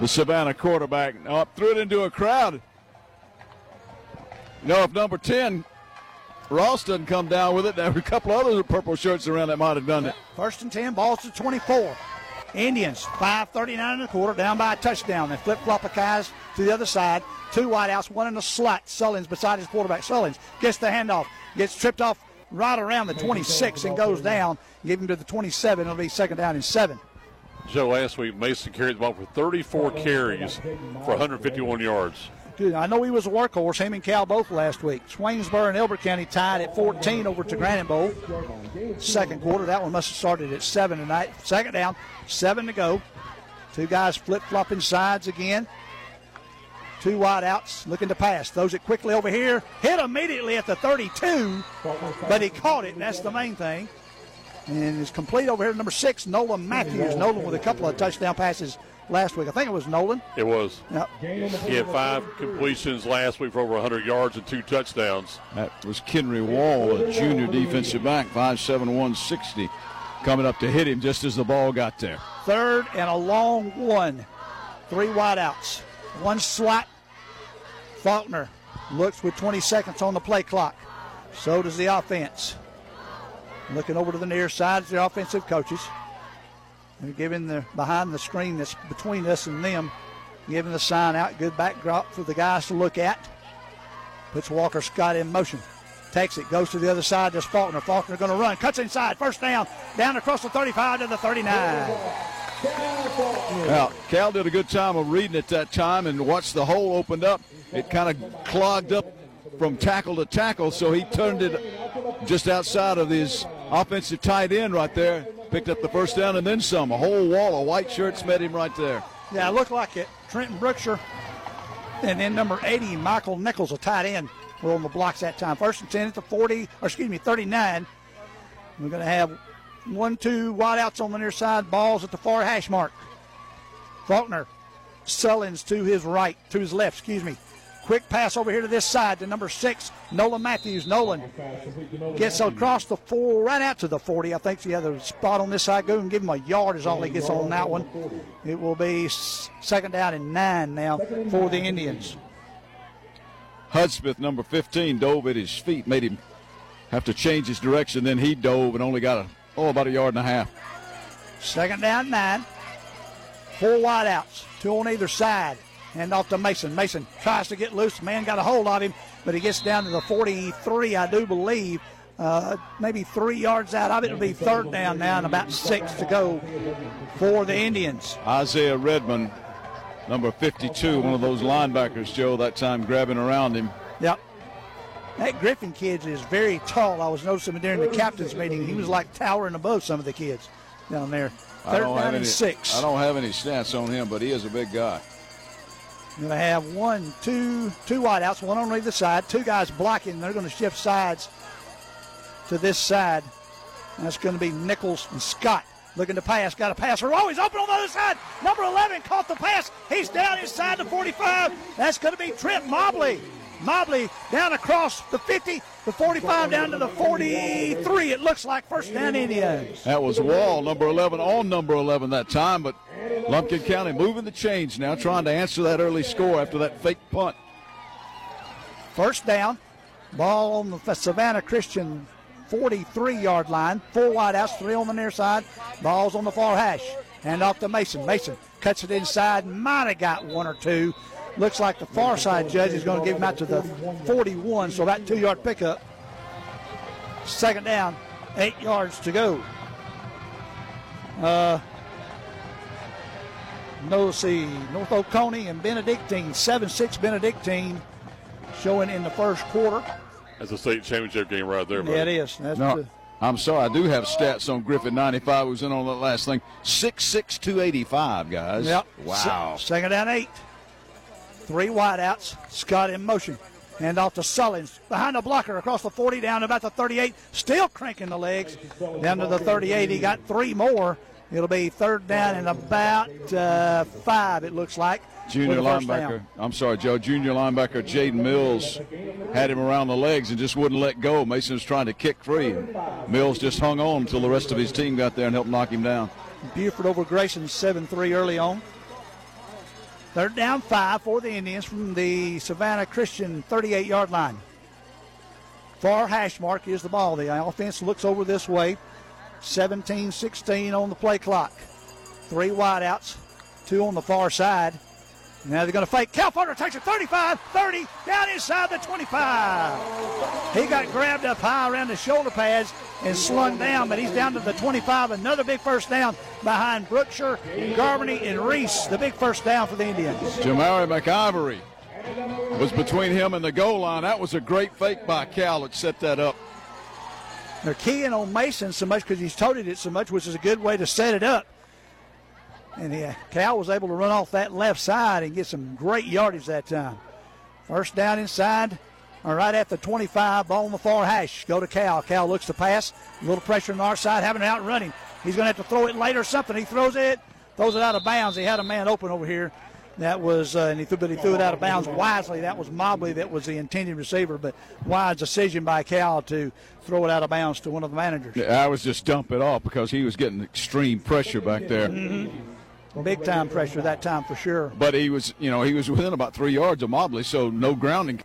The Savannah quarterback up threw it into a crowd. You know, if number ten Ross doesn't come down with it, there were a couple other purple shirts around that might have done it. First and 10, balls to 24. Indians, 5.39 and a quarter, down by a touchdown. They flip flop the guys to the other side. Two wideouts, one in the slot. Sullins beside his quarterback. Sullins gets the handoff, gets tripped off right around the 26 and goes down. Give him to the 27. It'll be second down and seven. Joe, last week Mason carried the ball for 34 carries for 151 yards. Good. I know he was a workhorse, him and Cal both last week. Swainsboro and Elbert County tied at 14 over to Granite Bowl. Second quarter, that one must have started at 7 tonight. Second down, 7 to go. Two guys flip flopping sides again. Two wide outs looking to pass. Throws it quickly over here. Hit immediately at the 32, but he caught it. That's the main thing. And is complete over here number six, Nolan Matthews. Nolan with a couple of touchdown passes last week. I think it was Nolan. It was. Yep. He had five completions last week for over 100 yards and two touchdowns. That was Kenry Wall, a junior defensive back, 5'7", 160, coming up to hit him just as the ball got there. Third and a long one. Three wideouts. One slot. Faulkner looks with 20 seconds on the play clock. So does the offense. Looking over to the near side the offensive coaches. They're giving the behind the screen that's between us and them, giving the sign out. Good backdrop for the guys to look at. Puts Walker Scott in motion. Takes it, goes to the other side. There's Faulkner. Faulkner going to run. Cuts inside. First down. Down across the 35 to the 39. Well, Cal did a good time of reading it that time and watched the hole opened up. It kind of clogged up from tackle to tackle, so he turned it just outside of his offensive tight end right there. Picked up the first down and then some. A whole wall of white shirts met him right there. Yeah, it looked like it. Trenton Brookshire and then number 80, Michael Nichols, a tight end, were on the blocks that time. First and 10 at the 40, or excuse me, 39. We're going to have one, two wideouts on the near side, balls at the far hash mark. Faulkner, Sullins to his right, to his left, excuse me. Quick pass over here to this side to number six, Nolan Matthews. Nolan gets across the four, right out to the 40. I think the other spot on this side. Go and give him a yard is all he gets on that one. It will be second down and nine now for the Indians. Hudspeth, number 15, dove at his feet, made him have to change his direction. Then he dove and only got a, oh, about a yard and a half. Second down, nine. Four wideouts, two on either side. And off to Mason. Mason tries to get loose. Man got a hold of him, but he gets down to the 43, I do believe. Uh, maybe three yards out of it. It'll be third down now and about six to go for the Indians. Isaiah Redmond, number 52, one of those linebackers, Joe, that time grabbing around him. Yep. That Griffin kid is very tall. I was noticing during the captain's meeting. He was like towering above some of the kids down there. I Third don't, down have and any, six. I don't have any stats on him, but he is a big guy. Going to have one, two, two wideouts, one on either side. Two guys blocking. They're going to shift sides to this side. That's going to be Nichols and Scott looking to pass. Got a passer. Oh, he's open on the other side. Number 11 caught the pass. He's down inside the 45. That's going to be Trent Mobley. Mobley down across the 50, the 45 down to the 43. It looks like first down Indians. That was Wall, number 11, on number 11 that time, but Lumpkin County moving the chains now, trying to answer that early score after that fake punt. First down. Ball on the Savannah Christian 43 yard line. Four wideouts, three on the near side. Ball's on the far hash. And off to Mason. Mason cuts it inside. Might have got one or two. Looks like the far side judge is going to give him out to the 41, so about two yard pickup. Second down, eight yards to go. Uh, no, see, North Oconee and Benedictine, 7 6 Benedictine showing in the first quarter. That's a state championship game right there, Yeah, it is. That's No, the- I'm sorry, I do have stats on Griffin 95, was in on that last thing. 6'6", 285, guys. Yep. Wow. Se- second down eight. Three wideouts. Scott in motion. And off to Sullins. Behind the blocker across the 40 down about the 38. Still cranking the legs. Down to the 38. He got three more. It'll be third down and about uh, five, it looks like. Junior for the first linebacker. I'm sorry, Joe. Junior linebacker Jaden Mills had him around the legs and just wouldn't let go. Mason was trying to kick free. Mills just hung on until the rest of his team got there and helped knock him down. Buford over Grayson 7 3 early on. Third down five for the Indians from the Savannah Christian 38 yard line. Far hash mark is the ball. The offense looks over this way. 17 16 on the play clock. Three wideouts, two on the far side. Now they're going to fake. Cal Farmer takes it 35, 30, down inside the 25. He got grabbed up high around the shoulder pads and slung down, but he's down to the 25. Another big first down behind Brookshire, Garmany, and Reese. The big first down for the Indians. Jamari McIvory was between him and the goal line. That was a great fake by Cal that set that up. They're keying on Mason so much because he's toted it so much, which is a good way to set it up. And yeah, Cal was able to run off that left side and get some great yardage that time. First down inside, or right at the 25, ball on the far hash. Go to Cal. Cal looks to pass. A little pressure on our side, having it out running. He's going to have to throw it late or something. He throws it, throws it out of bounds. He had a man open over here. That was, uh, and he threw, but he threw it out of bounds wisely. That was Mobley. That was the intended receiver, but wise decision by Cal to throw it out of bounds to one of the managers. I was just dump it off because he was getting extreme pressure back there. Mm-hmm. Big time pressure that time for sure. But he was, you know, he was within about three yards of Mobley, so no grounding.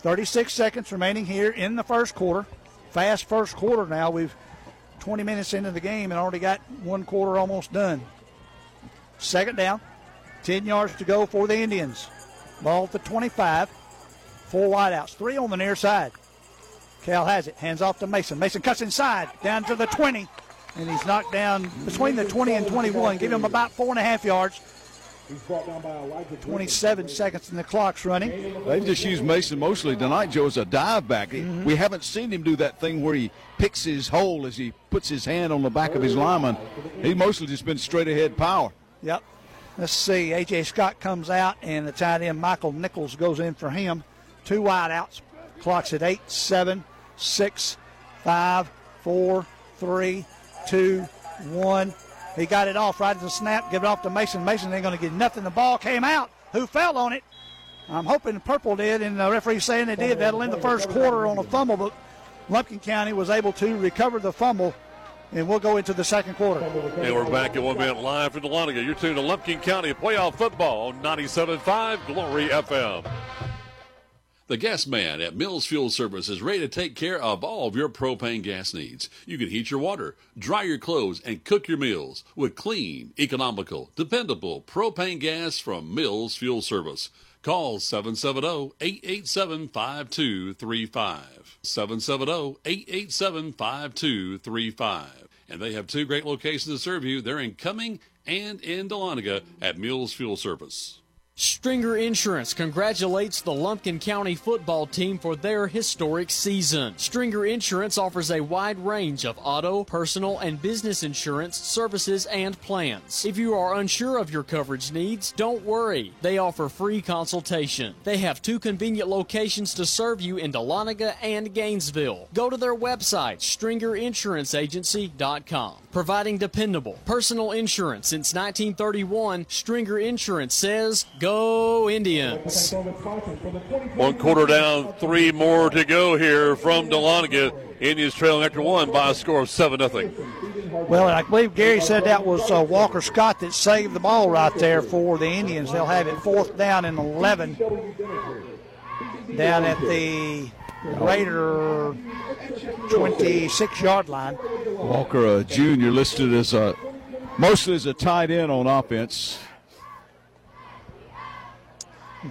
36 seconds remaining here in the first quarter. Fast first quarter now. We've 20 minutes into the game and already got one quarter almost done. Second down, 10 yards to go for the Indians. Ball at the 25. Four wideouts, three on the near side. Cal has it, hands off to Mason. Mason cuts inside, down to the 20 and he's knocked down between the 20 and 21. Give him about four and a half yards. He's brought down by Elijah 27 seconds and the clock's running. They've just used Mason mostly tonight, Joe, as a dive back. Mm-hmm. We haven't seen him do that thing where he picks his hole as he puts his hand on the back of his lineman. He's mostly just been straight ahead power. Yep. Let's see. A.J. Scott comes out, and the tight end Michael Nichols goes in for him. Two wideouts. Clock's at eight, seven, six, five, four, three, two, one. He got it off right at the snap, give it off to Mason. Mason ain't going to get nothing. The ball came out. Who fell on it? I'm hoping Purple did, and the referee saying they did. That'll end the first quarter on a fumble, but Lumpkin County was able to recover the fumble, and we'll go into the second quarter. And we're back at one minute live from Dahlonega. You're tuned to Lumpkin County playoff football on 97.5 Glory FM. The gas man at Mills Fuel Service is ready to take care of all of your propane gas needs. You can heat your water, dry your clothes, and cook your meals with clean, economical, dependable propane gas from Mills Fuel Service. Call 770-887-5235. 770-887-5235. And they have two great locations to serve you. They're in Cumming and in Dahlonega at Mills Fuel Service. Stringer Insurance congratulates the Lumpkin County football team for their historic season. Stringer Insurance offers a wide range of auto, personal, and business insurance services and plans. If you are unsure of your coverage needs, don't worry. They offer free consultation. They have two convenient locations to serve you in Dahlonega and Gainesville. Go to their website, stringerinsuranceagency.com. Providing dependable personal insurance since 1931, Stringer Insurance says, Go Indians. One quarter down, three more to go here from Dahlonega. Indians trailing after one by a score of 7 0. Well, and I believe Gary said that was uh, Walker Scott that saved the ball right there for the Indians. They'll have it fourth down and 11 down at the Raider 26 yard line. Walker, a junior, listed as a mostly as a tight end on offense.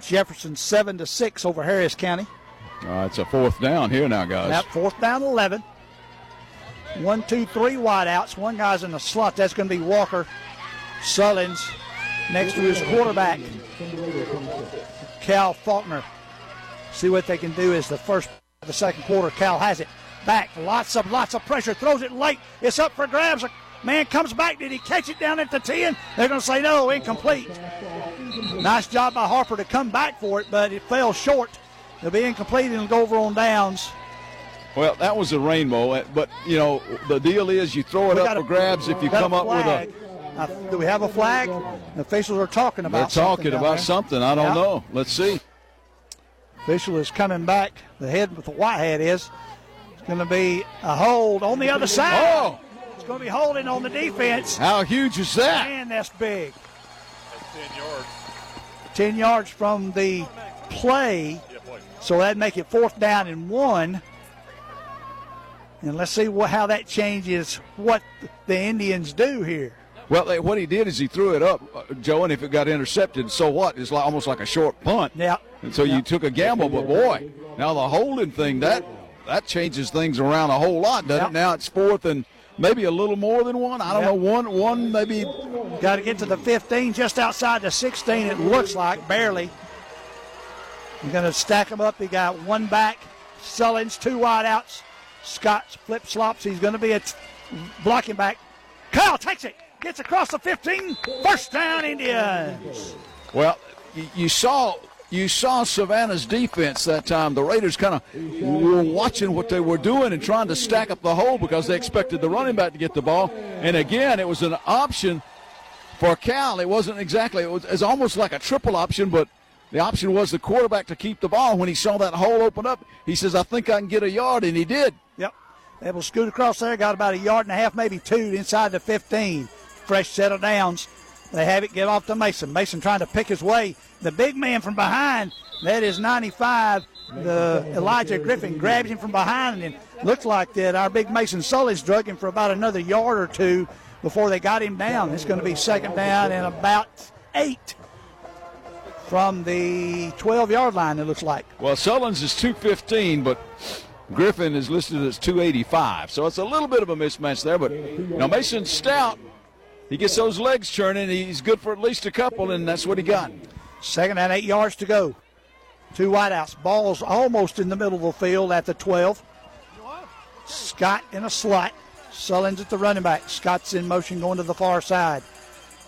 Jefferson seven to six over Harris County. Uh, it's a fourth down here now, guys. Yep, fourth down, eleven. One, two, three wideouts. One guy's in the slot. That's going to be Walker Sullins next to his quarterback, Cal Faulkner. See what they can do is the first, the second quarter. Cal has it back. Lots of lots of pressure. Throws it late. It's up for grabs. A Man comes back. Did he catch it down at the 10? They're going to say no, incomplete. Nice job by Harper to come back for it, but it fell short. It'll be incomplete and go over on downs. Well, that was a rainbow, uh, but you know the deal is you throw it We up got for a- grabs if you come up with a. Uh, do we have a flag? The officials are talking about. They're talking something about there. something. I don't Yeah. know. Let's see. Official is coming back. The head with the white hat is. It's going to be a hold on the other side. Oh! It's going to be holding on the defense. How huge is that? Man, that's big. That's 10 yards. 10 yards from the play. So that'd make it fourth down and one. And let's see what, how that changes what the Indians do here. Well, what he did is he threw it up, uh, Joe, and if it got intercepted, so what? It's like almost like a short punt. Yeah. And so you took a gamble, but boy, now the holding thing that that changes things around a whole lot, doesn't it? Now it's fourth and maybe a little more than one. I don't Yep. know, one, one maybe. Got to get to the 15, just outside the 16. It looks like barely. You're going to stack them up. You got one back, Sullins, two wideouts. Scott flip slops. He's going to be a t- blocking back. Kyle takes it, gets across the 15. First down, Indians. Well, you saw you saw Savannah's defense that time. The Raiders kind of were watching what they were doing and trying to stack up the hole because they expected the running back to get the ball. And again, it was an option for Cal. It wasn't exactly. It was, it was almost like a triple option, but the option was the quarterback to keep the ball. When he saw that hole open up, he says, "I think I can get a yard," and he did. Yep. Able to scoot across there, got about a yard and a half, maybe two inside the 15. Fresh set of downs. They have it give off to Mason. Mason trying to pick his way. The big man from behind, that is 95. The Elijah Griffin grabs him from behind and looks like that our big Mason Sullins drug him for about another yard or two before they got him down. It's going to be second down and about eight from the 12 yard line, it looks like. Well, Sullins is 215, but Griffin is listed as 285. So it's a little bit of a mismatch there. But you Mason Stout, he gets those legs churning. He's good for at least a couple, and that's what he got. Second and eight yards to go. Two wideouts. Ball's almost in the middle of the field at the 12. Scott in a slot. Sullins at the running back. Scott's in motion going to the far side.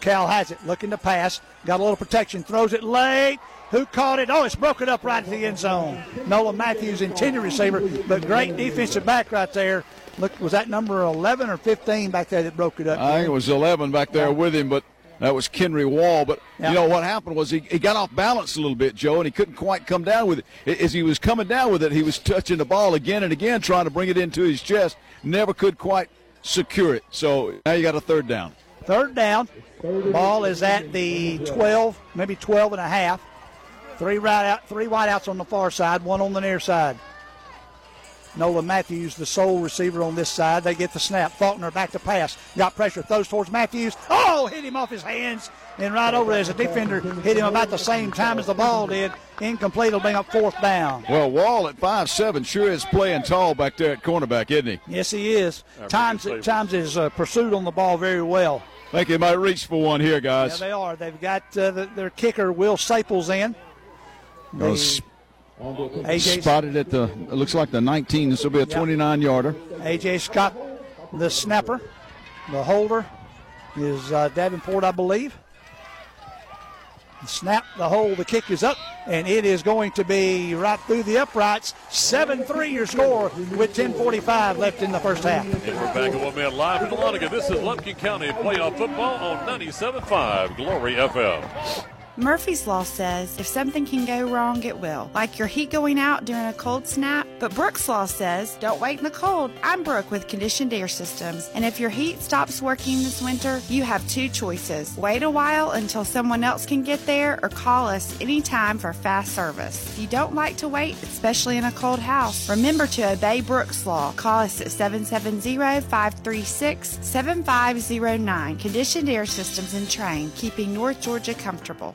Cal has it, looking to pass. Got a little protection. Throws it late. Who caught it? Oh, it's broken up right to the end zone. Nolan Matthews, intended receiver, but great defensive back right there. Look, was that number 11 or 15 back there that broke it up? I think it was 11 back there with him, but that was Kenry Wall. But Yeah. you know what happened was he, he got off balance a little bit, Joe, and he couldn't quite come down with it. As he was coming down with it, he was touching the ball again and again, trying to bring it into his chest. Never could quite secure it. So now you got a third down. Third down. Ball is at the 12, maybe 12 and a half. Three right out, three wideouts on the far side, one on the near side. Nolan Matthews, the sole receiver on this side. They get the snap. Faulkner back to pass. Got pressure. Throws towards Matthews. Oh, hit him off his hands. And right over as a defender hit him about the same time as the ball did. Incomplete will bring up fourth down. Well, Wall at five seven sure is playing tall back there at cornerback, isn't he? Yes, he is. Times times his uh, pursuit on the ball very well. I think he might reach for one here, guys. Yeah, they are. They've got uh, the, their kicker Will Staples in. Well, AJ spotted at the it looks like the 19. This will be a 29 yarder. AJ Scott, the snapper. The holder is uh, Davenport, I believe. The snap, the hold, the kick is up, and it is going to be right through the uprights. 7 3 your score with 10.45 left in the first half. And we're back at One Man Live in Dahlonega. This is Lumpkin County playoff football on 97.5 Glory FM. Murphy's Law says if something can go wrong, it will. Like your heat going out during a cold snap. But Brooks Law says don't wait in the cold. I'm Brooke with Conditioned Air Systems. And if your heat stops working this winter, you have two choices. Wait a while until someone else can get there or call us anytime for fast service. If you don't like to wait, especially in a cold house, remember to obey Brooks Law. Call us at 770-536-7509. Conditioned Air Systems and Trane, keeping North Georgia comfortable.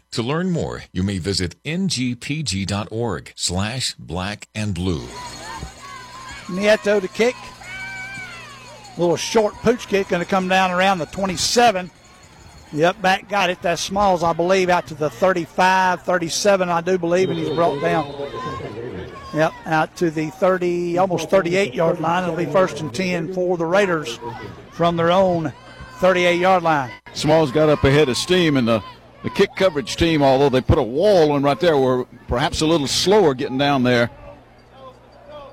To learn more, you may visit ngpg.org slash black and blue. Nieto to kick. Little short pooch kick going to come down around the 27. The up back got it. That's Smalls, I believe, out to the 35, 37, I do believe, and he's brought down. Yep, out to the 30, almost 38 yard line. It'll be first and 10 for the Raiders from their own 38 yard line. Smalls got up ahead of steam, and the, the kick coverage team, although they put a wall in right there, were perhaps a little slower getting down there.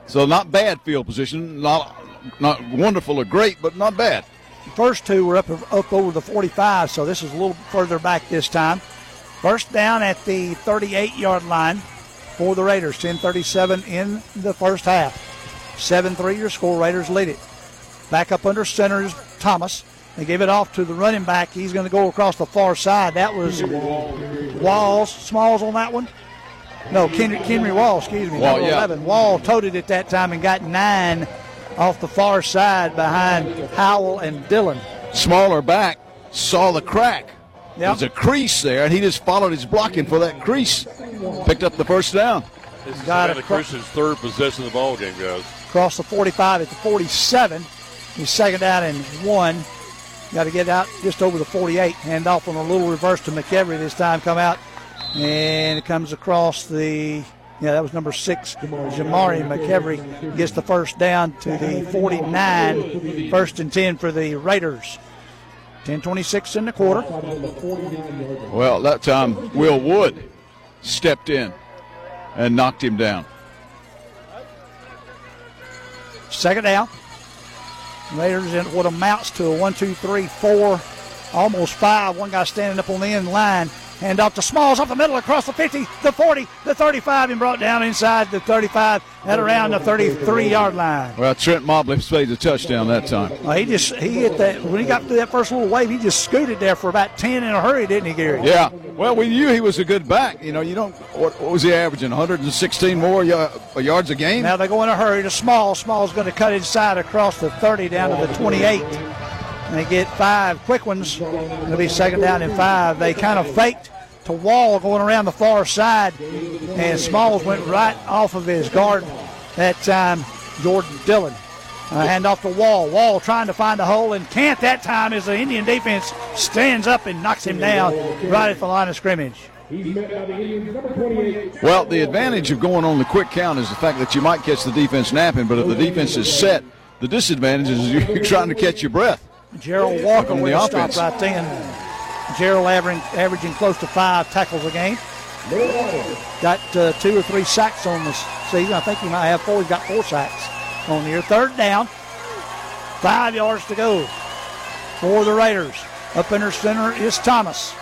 So not bad field position, not not wonderful or great, but not bad. First two were up up over the 45, so this is a little further back this time. First down at the 38 yard line for the Raiders. 10:37 in the first half. 7-3 your score. Raiders lead it. Back up under center is Thomas. They gave it off to the running back. He's going to go across the far side. That was Walls, Smalls on that one. No, Kenry, Kenry Wall, excuse me. Wall, number yeah. 11. Wall toted it that time and got nine off the far side behind Howell and Dillon. Smaller back saw the crack. Yep. There's a crease there, and he just followed his blocking for that crease. Picked up the first down. This is Got Savannah it. Christian's third possession of the ball game, guys. Across the 45 at the 47. He's second down and one. Got to get out just over the 48. Hand off on a little reverse to McEvery this time. Come out. And it comes across the, yeah, that was number six. Jamari McEvery gets the first down to the 49. First and 10 for the Raiders. 10.26 in the quarter. Well, that time Will Wood stepped in and knocked him down. Second down. Raiders in what amounts to a one, two, three, four, almost five. One guy standing up on the end line. Off to Smalls up the middle across the 50, the 40, the 35, and brought down inside the 35 at around the 33 yard line. Well, Trent Mobley made the touchdown that time. Uh, he just he hit that when he got through that first little wave. He just scooted there for about 10 in a hurry, didn't he, Gary? Yeah. Well, we knew he was a good back. You know, you don't. What, what was he averaging? 116 more y- yards a game. Now they go in a hurry to Small. Small's going to cut inside across the 30 down to the 28. They get five quick ones. It'll be second down and five. They kind of faked to Wall going around the far side, and Smalls went right off of his guard that time. Jordan Dillon. Uh, hand off to Wall. Wall trying to find a hole and can't that time as the Indian defense stands up and knocks him down right at the line of scrimmage. Well, the advantage of going on the quick count is the fact that you might catch the defense napping, but if the defense is set, the disadvantage is you're trying to catch your breath. Gerald Walker with a stop offense. right then. Gerald averaging, averaging close to five tackles a game. Got uh, two or three sacks on this season. I think he might have four. He's got four sacks on here. Third down. Five yards to go for the Raiders. Up in their center is Thomas.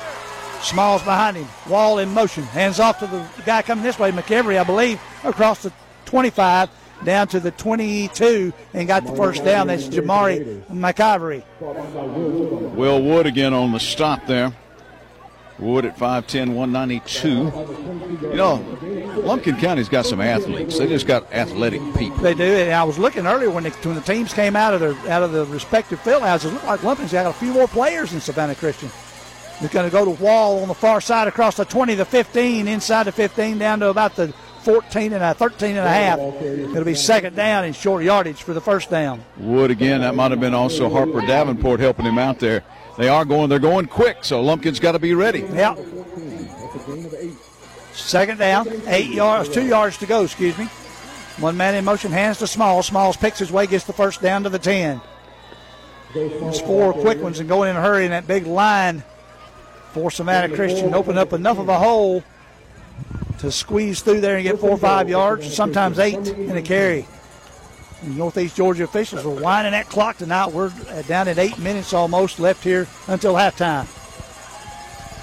Smalls behind him. Wall in motion. Hands off to the guy coming this way, McEvery, I believe, across the 25 down to the 22 and got the first down. That's Jamari McIvory. Will Wood again on the stop there. Wood at 5'10, 192. You know, Lumpkin County's got some athletes. They just got athletic people. They do, and I was looking earlier when, they, when the teams came out of their out of the respective field houses. It looked like Lumpkin's got a few more players than Savannah Christian. They're going to go to Wall on the far side across the 20, the 15, inside the 15, down to about the 14 and a 13 and a half. It'll be second down in short yardage for the first down. Wood again. That might have been also Harper Davenport helping him out there. They are going. They're going quick, so Lumpkin's got to be ready. Yep. Second down, eight yards, two yards to go. Excuse me. One man in motion, hands to Small. Smalls picks his way, gets the first down to the 10. There's four quick ones and going in a hurry in that big line for Savannah Christian. Open up enough of a hole to squeeze through there and get four or five yards, sometimes eight in a carry. And Northeast Georgia officials are winding that clock tonight. We're uh, down at eight minutes almost left here until halftime.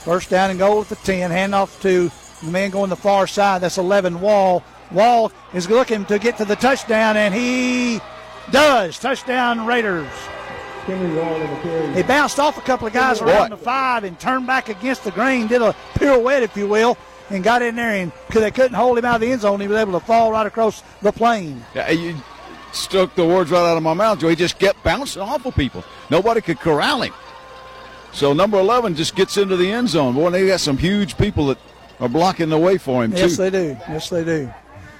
First down and goal at the 10. Handoff to the man going the far side. That's 11 Wall. Wall is looking to get to the touchdown, and he does. Touchdown Raiders. He bounced off a couple of guys around the five and turned back against the grain, did a pirouette, if you will, and got in there. And because they couldn't hold him out of the end zone, he was able to fall right across the plane. Yeah, you stuck the words right out of my mouth, Joe. He just kept bouncing off of people. Nobody could corral him. So number 11 just gets into the end zone. Boy, they got some huge people that are blocking the way for him, Yes, too. they do. Yes, they do.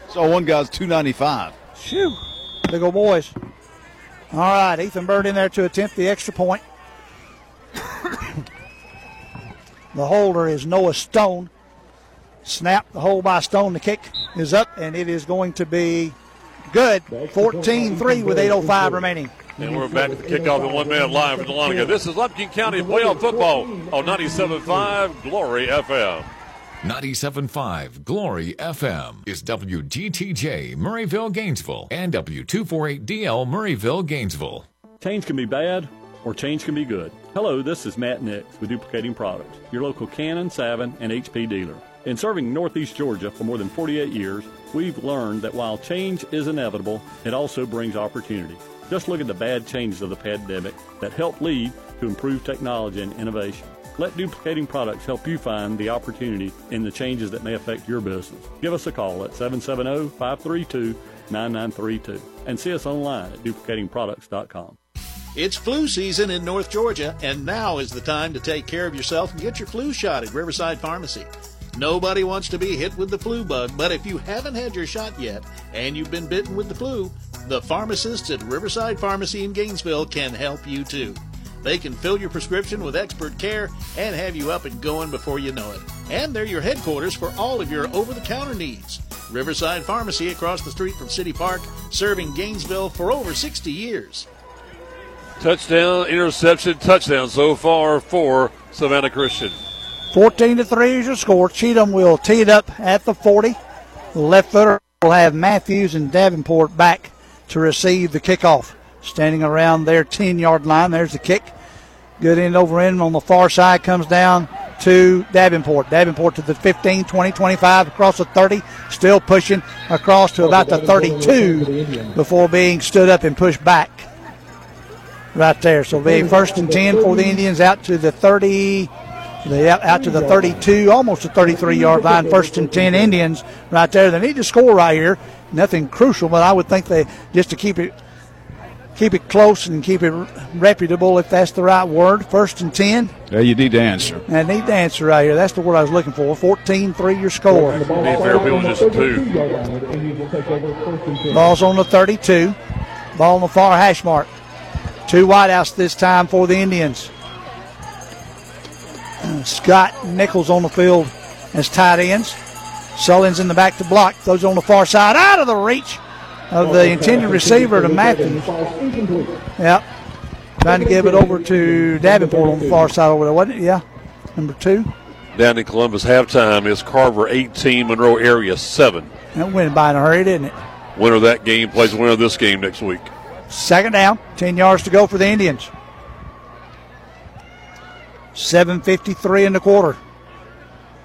So one guy's 295. Phew. Big old boys. All right, Ethan Bird in there to attempt the extra point. the holder is Noah Stone. Snap the hole by Stone. The kick is up, and it is going to be good. 14 3 with 8.05 remaining. And we're back at the kickoff in one minute live from Dahlonega. This is Lumpkin County playoff football on 97.5 Glory FM. 97.5 Glory FM is WGTJ Murrayville, Gainesville, and W248DL Murrayville, Gainesville. Change can be bad or change can be good. Hello, this is Matt Nix with Duplicating Products, your local Canon, Savin, and HP dealer. In serving Northeast Georgia for more than 48 years, we've learned that while change is inevitable, it also brings opportunity. Just look at the bad changes of the pandemic that helped lead to improved technology and innovation. Let duplicating products help you find the opportunity in the changes that may affect your business. Give us a call at 770 532 9932 and see us online at duplicatingproducts.com. It's flu season in North Georgia, and now is the time to take care of yourself and get your flu shot at Riverside Pharmacy. Nobody wants to be hit with the flu bug, but if you haven't had your shot yet and you've been bitten with the flu, the pharmacists at Riverside Pharmacy in Gainesville can help you too. They can fill your prescription with expert care and have you up and going before you know it. And they're your headquarters for all of your over the counter needs. Riverside Pharmacy across the street from City Park, serving Gainesville for over 60 years. Touchdown, interception, touchdown so far for Savannah Christian. 14 to 3 is your score. Cheatham will tee it up at the 40. The left footer will have Matthews and Davenport back to receive the kickoff. Standing around their 10 yard line. There's the kick. Good end over end on the far side comes down to Davenport. Davenport to the 15, 20, 25, across the 30, still pushing across to about the 32 before being stood up and pushed back. Right there. So be first and 10 for the Indians out to the 30. They out, out to the 32, almost the 33 yard line. First and 10 Indians right there. They need to score right here. Nothing crucial, but I would think they just to keep it keep it close and keep it reputable, if that's the right word. First and 10. Yeah, you need to answer. I need to answer right here. That's the word I was looking for. 14 3 your score. Be fair, Bill, just two. Ball's on the 32. Ball on the far hash mark. Two wideouts this time for the Indians. Scott Nichols on the field as tight ends. Sullins in the back to block. Those on the far side out of the reach of the intended receiver to Matthews. Yep. Trying to give it over to Davenport on the far side over there, wasn't it? Yeah. Number two. Down in Columbus halftime is Carver 18, Monroe area 7. That went by in a hurry, didn't it? Winner of that game plays the winner of this game next week. Second down, 10 yards to go for the Indians. 7.53 in the quarter.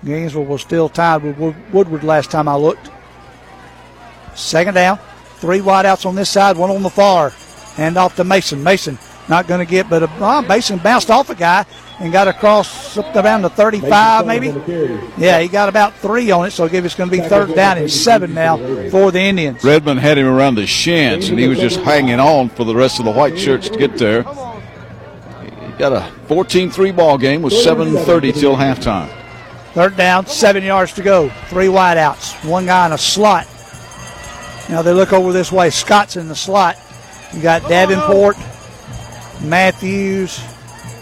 Gainesville was still tied with Woodward last time I looked. Second down, three wideouts on this side, one on the far. Hand off to Mason. Mason not going to get, but uh, Mason bounced off a guy and got across up around the 35, maybe. Yeah, he got about three on it, so it's going to be third down and seven now for the Indians. Redmond had him around the shins, and he was just hanging on for the rest of the white shirts to get there. Got a 14-3 ball game with 7:30 till halftime. Third down, seven yards to go. Three wideouts, one guy in a slot. Now they look over this way. Scott's in the slot. You got Davenport, Matthews,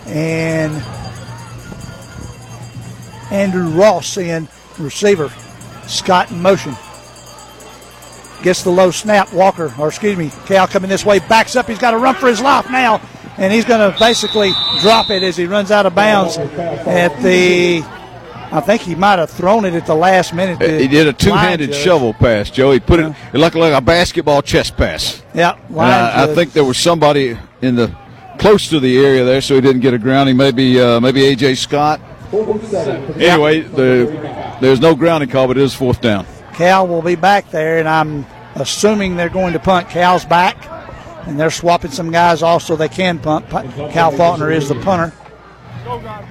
and Andrew Ross in receiver. Scott in motion. Gets the low snap. Walker, or excuse me, Cal coming this way, backs up. He's got to run for his life now, and he's going to basically drop it as he runs out of bounds at the. I think he might have thrown it at the last minute. He did a two-handed shovel pass, Joe. He put it, it looked like a basketball chest pass. Yeah, I, I think there was somebody in the close to the area there, so he didn't get a grounding. Maybe uh, maybe AJ Scott. Anyway, the, there's no grounding call, but it is fourth down. Cal will be back there, and I'm assuming they're going to punt. Cal's back, and they're swapping some guys also. They can punt. Cal Faulkner is the punter.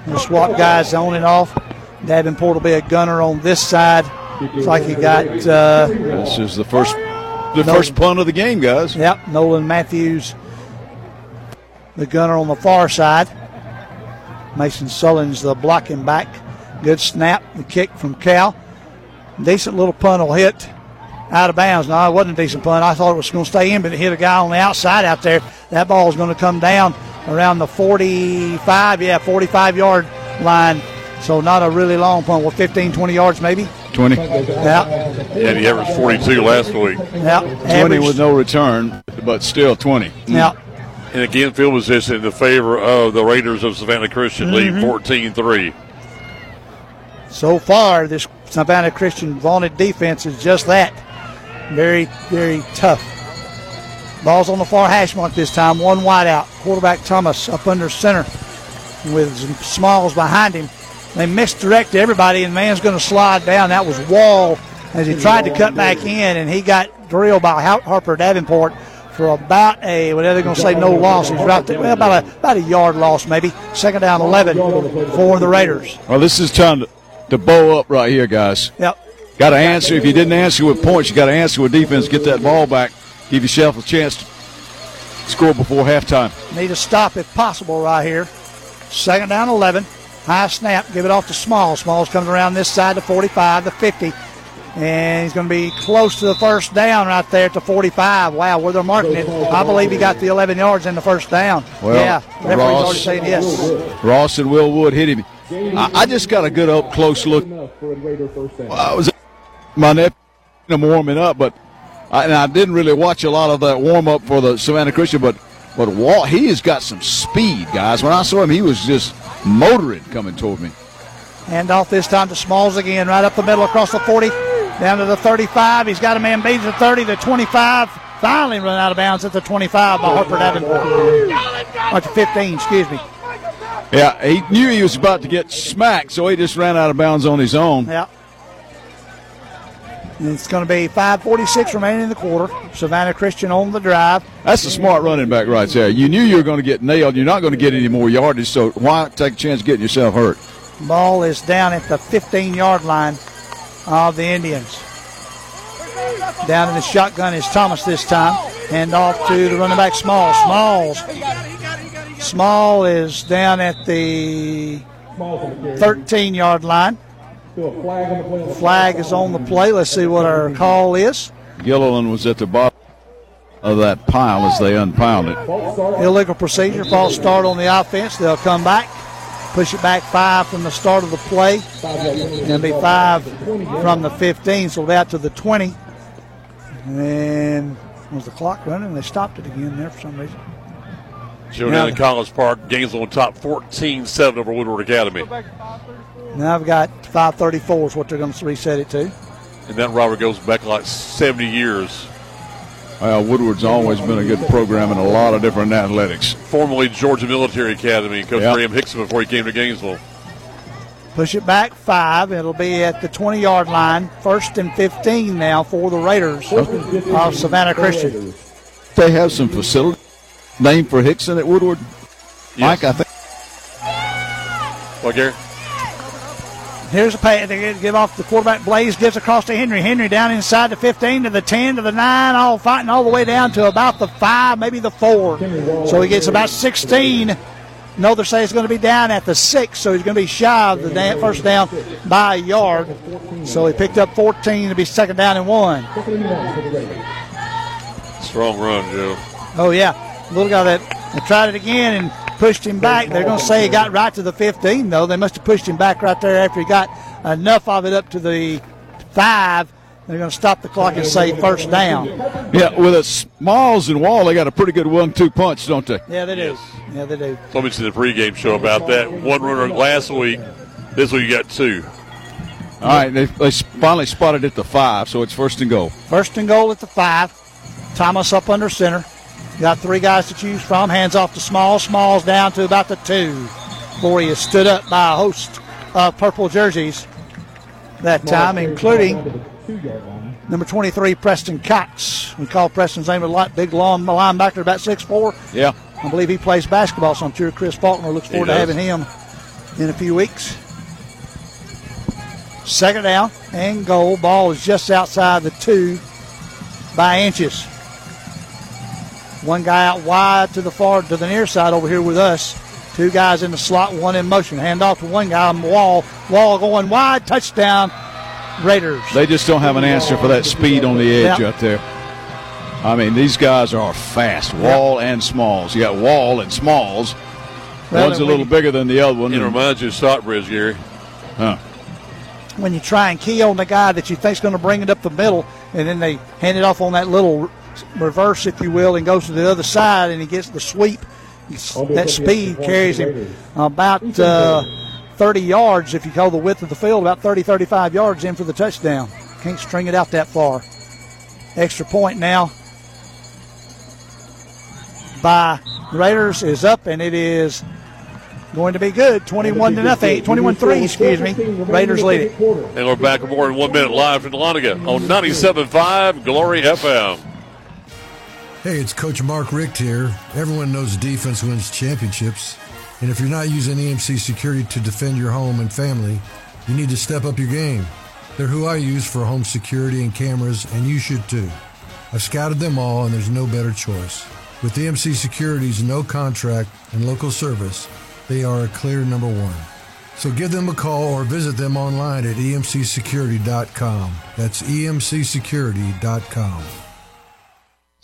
They'll swap guys on and off. Davenport will be a gunner on this side. It's like he got. Uh, this is the first, the Nolan, first punt of the game, guys. Yep, Nolan Matthews, the gunner on the far side. Mason Sullins the blocking back. Good snap, the kick from Cal. Decent little punt will hit out of bounds. No, it wasn't a decent punt. I thought it was going to stay in, but it hit a guy on the outside out there. That ball is going to come down around the 45, yeah, 45 yard line so not a really long punt. Well, 15, 20 yards maybe. 20. Yeah. Yeah, he averaged 42 last week. Yeah. 20 averaged. with no return, but still 20. Yeah. And again, field position in the favor of the Raiders of Savannah Christian, mm-hmm. lead 14 3. So far, this Savannah Christian vaunted defense is just that. Very, very tough. Ball's on the far hash mark this time. One wide out. Quarterback Thomas up under center with Smalls behind him. They misdirected everybody, and man's going to slide down. That was Wall as he tried to cut back in, and he got drilled by Harper Davenport for about a what are they going to say no loss? He's right there, well, about a about a yard loss maybe. Second down, eleven for the Raiders. Well, this is time to, to bow up right here, guys. Yep. Got to answer. If you didn't answer with points, you got to answer with defense. Get that ball back. Give yourself a chance to score before halftime. Need to stop if possible right here. Second down, 11. High snap. Give it off to Smalls. Smalls comes around this side to 45, the 50. And he's going to be close to the first down right there to 45. Wow, where they're marking it. I believe he got the 11 yards in the first down. Well, yeah, referee's Ross, already saying yes. Ross and Will Wood hit him. I, I just got a good up close look. I was my nephew him warming up, but I, and I didn't really watch a lot of that warm up for the Savannah Christian, but but Walt he has got some speed, guys. When I saw him, he was just motoring coming toward me. Hand off this time to Smalls again, right up the middle across the 40, down to the 35. He's got a man beat the 30, the 25. Finally run out of bounds at the 25 by Harper Davenport. Or to 15, excuse me. Yeah, he knew he was about to get smacked, so he just ran out of bounds on his own. Yeah. And it's going to be 5:46 remaining in the quarter. Savannah Christian on the drive. That's a smart running back right there. You knew you were going to get nailed. You're not going to get any more yardage, so why take a chance of getting yourself hurt? Ball is down at the 15-yard line of the Indians. Down in the shotgun is Thomas this time. Hand off to the running back Small. Smalls. Small is down at the 13-yard line. Flag is on the play. Let's see what our call is. Gilliland was at the bottom of that pile as they unpound it. Illegal procedure, false start on the offense. They'll come back, push it back five from the start of the play, and it'll be five from the 15, so out to the 20. And was the clock running? They stopped it again there for some reason. Joe down in College Park, Gainesville on top 14 7 over Woodward Academy. Now I've got 534 is what they're going to reset it to. And that Robert goes back like 70 years. Well, Woodward's always been a good program in a lot of different athletics. Formerly Georgia Military Academy, Coach Yep. Graham Hickson before he came to Gainesville. Push it back five. It'll be at the 20 yard line. First and 15 now for the Raiders of Savannah Christian. They have some facility named for Hickson at Woodward. Mike, I think. What, Gary? Here's a pass. They give off the quarterback. Blaze gives across to Henry. Henry down inside the 15 to the 10 to the 9, all fighting all the way down to about the 5, maybe the 4. So he gets about 16. Another say it's going to be down at the 6, so he's going to be shy of the first down by a yard. So he picked up 14 to be second down and one. Strong run, Joe. Oh, yeah. Little guy that tried it again and pushed him back. They're going to say he got right to the 15, though. They must have pushed him back right there after he got enough of it up to the 5. They're going to stop the clock and say first down. Yeah, with a Smalls and Wall, they got a pretty good one-two punch, don't they? Yeah, they do. Yeah, they do. So I mentioned the pregame show about that. One runner last week. This week you got two. All right, they, they finally spotted it at the five, so it's first and goal. First and goal at the 5. Thomas up under center. Got three guys to choose from. Hands off to Small. Small's down to about the 2 before he is stood up by a host of purple jerseys that time, including number 23, Preston Cox. We call Preston's name a lot. Big, long linebacker, about 6'4". Yeah. I believe he plays basketball, so I'm sure Chris Faulkner looks forward to having him in a few weeks. Second down and goal. Ball is just outside the two by inches. One guy out wide to the far to the near side over here with us. Two guys in the slot, one in motion. Hand off to one guy on the wall. Wall going wide. Touchdown. Raiders. They just don't have an answer for that speed on the edge Yeah. out there. I mean, these guys are fast. Wall and Smalls. You got Wall and Smalls. Well, One's a little you- bigger than the other one. It reminds you of Stockbridge, Gary. Huh. when you try and key on the guy that you think's going to bring it up the middle, and then they hand it off on that little re- reverse, if you will, and goes to the other side, and he gets the sweep. That speed carries him about uh, 30 yards, if you call the width of the field, about 30, 35 yards in for the touchdown. Can't string it out that far. Extra point now by Raiders is up, and it is going to be good. 21 to nothing. 21 3, excuse me. Raiders lead it. And we're back more in one minute live from Dahlonega on 97.5 Glory FM. Hey, it's Coach Mark Richt here. Everyone knows defense wins championships. And if you're not using EMC security to defend your home and family, you need to step up your game. They're who I use for home security and cameras, and you should too. I've scouted them all, and there's no better choice. With EMC Security's no contract and local service, they are a clear number one. So give them a call or visit them online at emcsecurity.com. That's emcsecurity.com.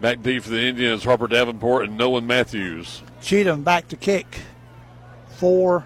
Back deep for the Indians, Harper Davenport and Nolan Matthews. Cheatham back to kick for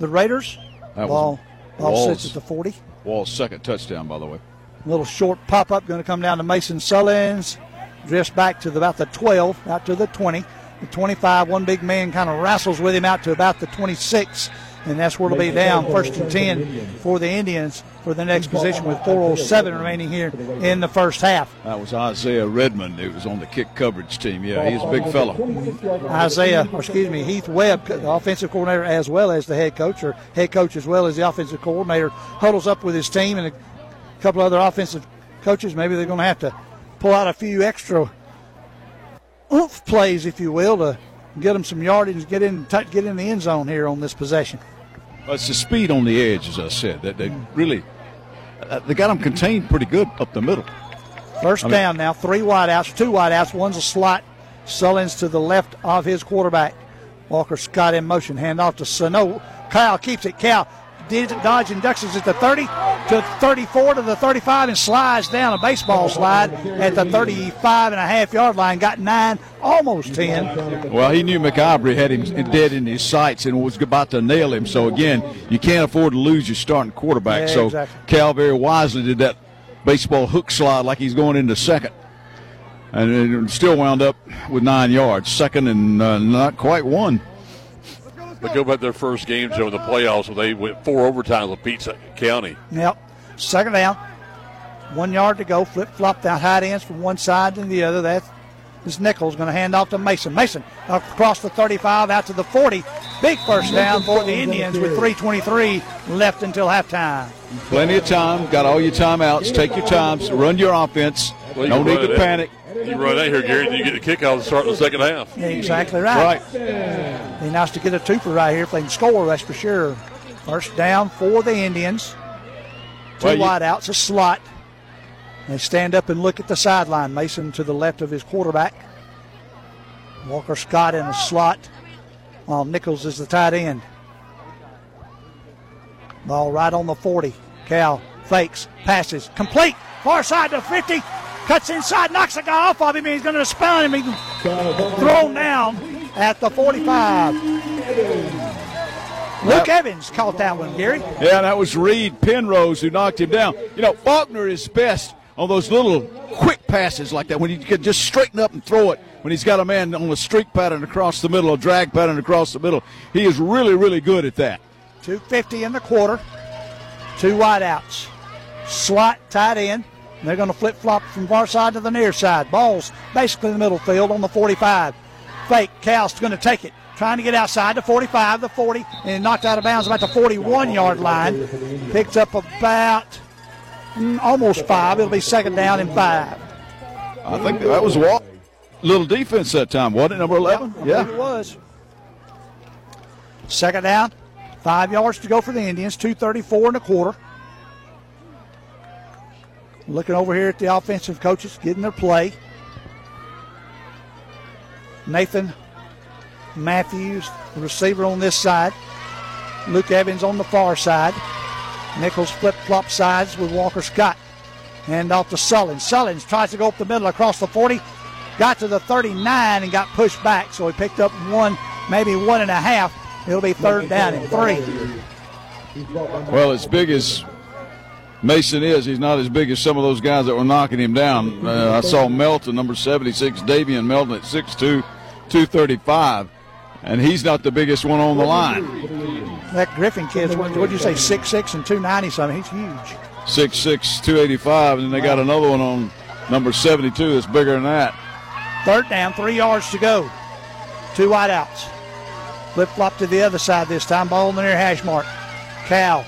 the Raiders. That ball ball Wall's- sits at the 40. Wall's second touchdown, by the way. Little short pop up going to come down to Mason Sullins. Drifts back to the, about the 12, out to the 20. The 25, one big man kind of wrestles with him out to about the 26. And that's where it'll be down, first and 10 for the Indians for the next position with 4.07 remaining here in the first half. That was Isaiah Redmond. who was on the kick coverage team. Yeah, he's a big fellow. Isaiah, or excuse me, Heath Webb, the offensive coordinator, as well as the head coach, or head coach as well as the offensive coordinator, huddles up with his team and a couple other offensive coaches. Maybe they're going to have to pull out a few extra oomph plays, if you will, to get them some yardage, get in, t- get in the end zone here on this possession. Well, it's the speed on the edge, as I said. That they really uh, they got them contained pretty good up the middle. First I mean- down now, three wideouts, two wideouts, one's a slot. Sullins to the left of his quarterback. Walker Scott in motion, hand off to Sano. Kyle keeps it. Did dodge it at the 30 to 34 to the 35 and slides down a baseball slide at the 35 and a half yard line. Got nine, almost 10. Well, he knew McIvory had him dead in his sights and was about to nail him. So again, you can't afford to lose your starting quarterback. Yeah, so exactly. Cal very wisely did that baseball hook slide like he's going into second, and it still wound up with nine yards, second and uh, not quite one. But go back their first game, Joe, in the playoffs, where they went four overtimes with Pete County. Yep. Second down. One yard to go. Flip flop down tight ends from one side to the other. That's this Nichols going to hand off to Mason. Mason across the 35 out to the 40. Big first down for the Indians with 3:23 left until halftime. Plenty of time. Got all your timeouts. Take your times. Run your offense. Well, you no can need to it. panic. You run out here, Gary, and you get the kickoff to start in the second half. Yeah, exactly right. Right. Be nice to get a twofer right here if they can score. That's for sure. First down for the Indians. Two Well, you- wide outs, a slot. They stand up and look at the sideline. Mason to the left of his quarterback. Walker Scott in a slot, while Nichols is the tight end. Ball right on the 40. Cal fakes, passes, complete. Far side to 50. Cuts inside, knocks the guy off of him. He's going to spell him. He's thrown down at the 45. Luke Evans caught that one, Gary. Yeah, that was Reed Penrose who knocked him down. You know, Faulkner is best on those little quick passes like that when he can just straighten up and throw it when he's got a man on a streak pattern across the middle, a drag pattern across the middle. He is really, really good at that. 250 in the quarter. Two wideouts. Slot tight end. They're going to flip flop from far side to the near side. Ball's basically in the middle field on the 45. Fake. Cal's going to take it. Trying to get outside the 45, the 40, and knocked out of bounds about the 41 yard line. Picked up about mm, almost five. It'll be second down and five. I think that was Walt. Little defense that time, wasn't it? Number 11? I believe it was. Second down, five yards to go for the Indians, 234 and a quarter. Looking over here at the offensive coaches, getting their play. Nathan Matthews, receiver on this side. Luke Evans on the far side. Nichols flip flop sides with Walker Scott. Hand off to Sullins. Sullins tries to go up the middle across the 40. got to the 39 and got pushed back, so he picked up one, maybe one and a half. It'll be third down and three. Well, as big as Mason is, he's not as big as some of those guys that were knocking him down. Uh, I saw Melton, number 76, Davian Melton at 6'2, 235, and he's not the biggest one on the line. That Griffin kid's, what did you say, 6'6 and 290 something? He's huge. 6'6, 285, and then they got another one on number 72 that's bigger than that. Third down, three yards to go. Two wide outs. Flip flop to the other side this time. Ball in the near hash mark. Cal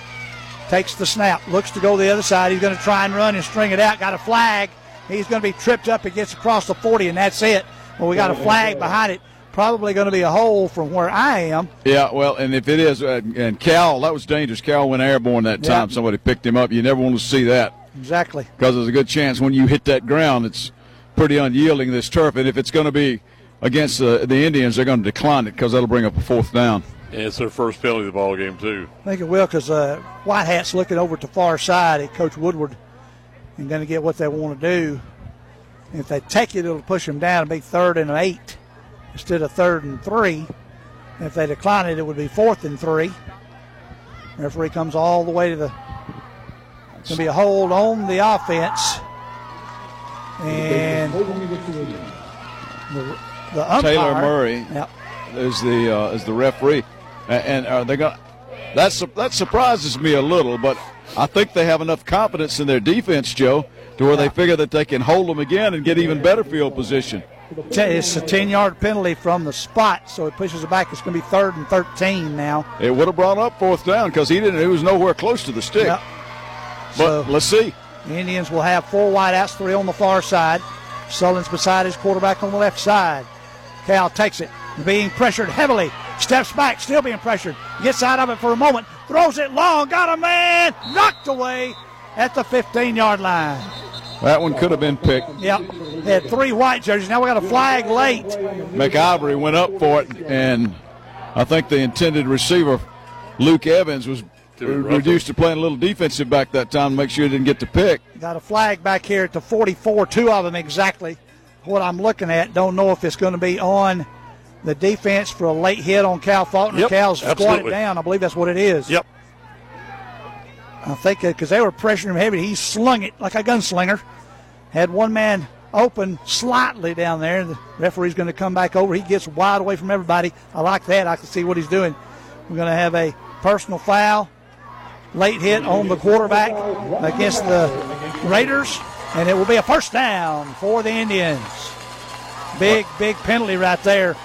takes the snap, looks to go the other side. He's going to try and run and string it out. Got a flag. He's going to be tripped up. It gets across the 40, and that's it. Well, we got a flag behind it. Probably going to be a hole from where I am. Yeah, well, and if it is, uh, and Cal, that was dangerous. Cal went airborne that time. Yeah. Somebody picked him up. You never want to see that Exactly. because there's a good chance when you hit that ground, it's pretty unyielding, this turf. And if it's going to be against uh, the Indians, they're going to decline it because that'll bring up a fourth down. And it's their first penalty of the ball game too. I think it will because uh, White Hat's looking over to the far side at Coach Woodward and going to get what they want to do. If they take it, it'll push them down and be third and eight instead of third and three. If they decline it, it would be fourth and three. Referee comes all the way to the. It's going to be a hold on the offense. And the, the umpire. Taylor Murray Yep. is the uh, is the referee, A- and uh, they got that's that surprises me a little, but I think they have enough confidence in their defense, Joe, to where they figure that they can hold them again and get even better field position. It's a 10 yard penalty from the spot, so it pushes it back. It's going to be third and 13 now. It would have brought up fourth down because he didn't. He was nowhere close to the stick. Yep. But let's see. The Indians will have four wideouts, three on the far side. Sullins beside his quarterback on the left side. Cal takes it, being pressured heavily. Steps back, still being pressured. Gets out of it for a moment. Throws it long. Got a man. Knocked away at the 15 yard line. That one could have been picked. Yep. They had three white jerseys. Now we got a flag late. McIvory went up for it, and I think the intended receiver, Luke Evans, was reduced to playing a little defensive back that time to make sure he didn't get the pick. Got a flag back here at the 44, two of them exactly what I'm looking at. Don't know if it's going to be on the defense for a late hit on Cal Faulkner. Yep, Cal's squatted down. I believe that's what it is. Yep. I think uh, because they were pressuring him heavy, he slung it like a gunslinger. Had one man open slightly down there. The referee's going to come back over. He gets wide away from everybody. I like that. I can see what he's doing. We're going to have a personal foul, late hit on the quarterback against the Raiders, and it will be a first down for the Indians. Big, big penalty right there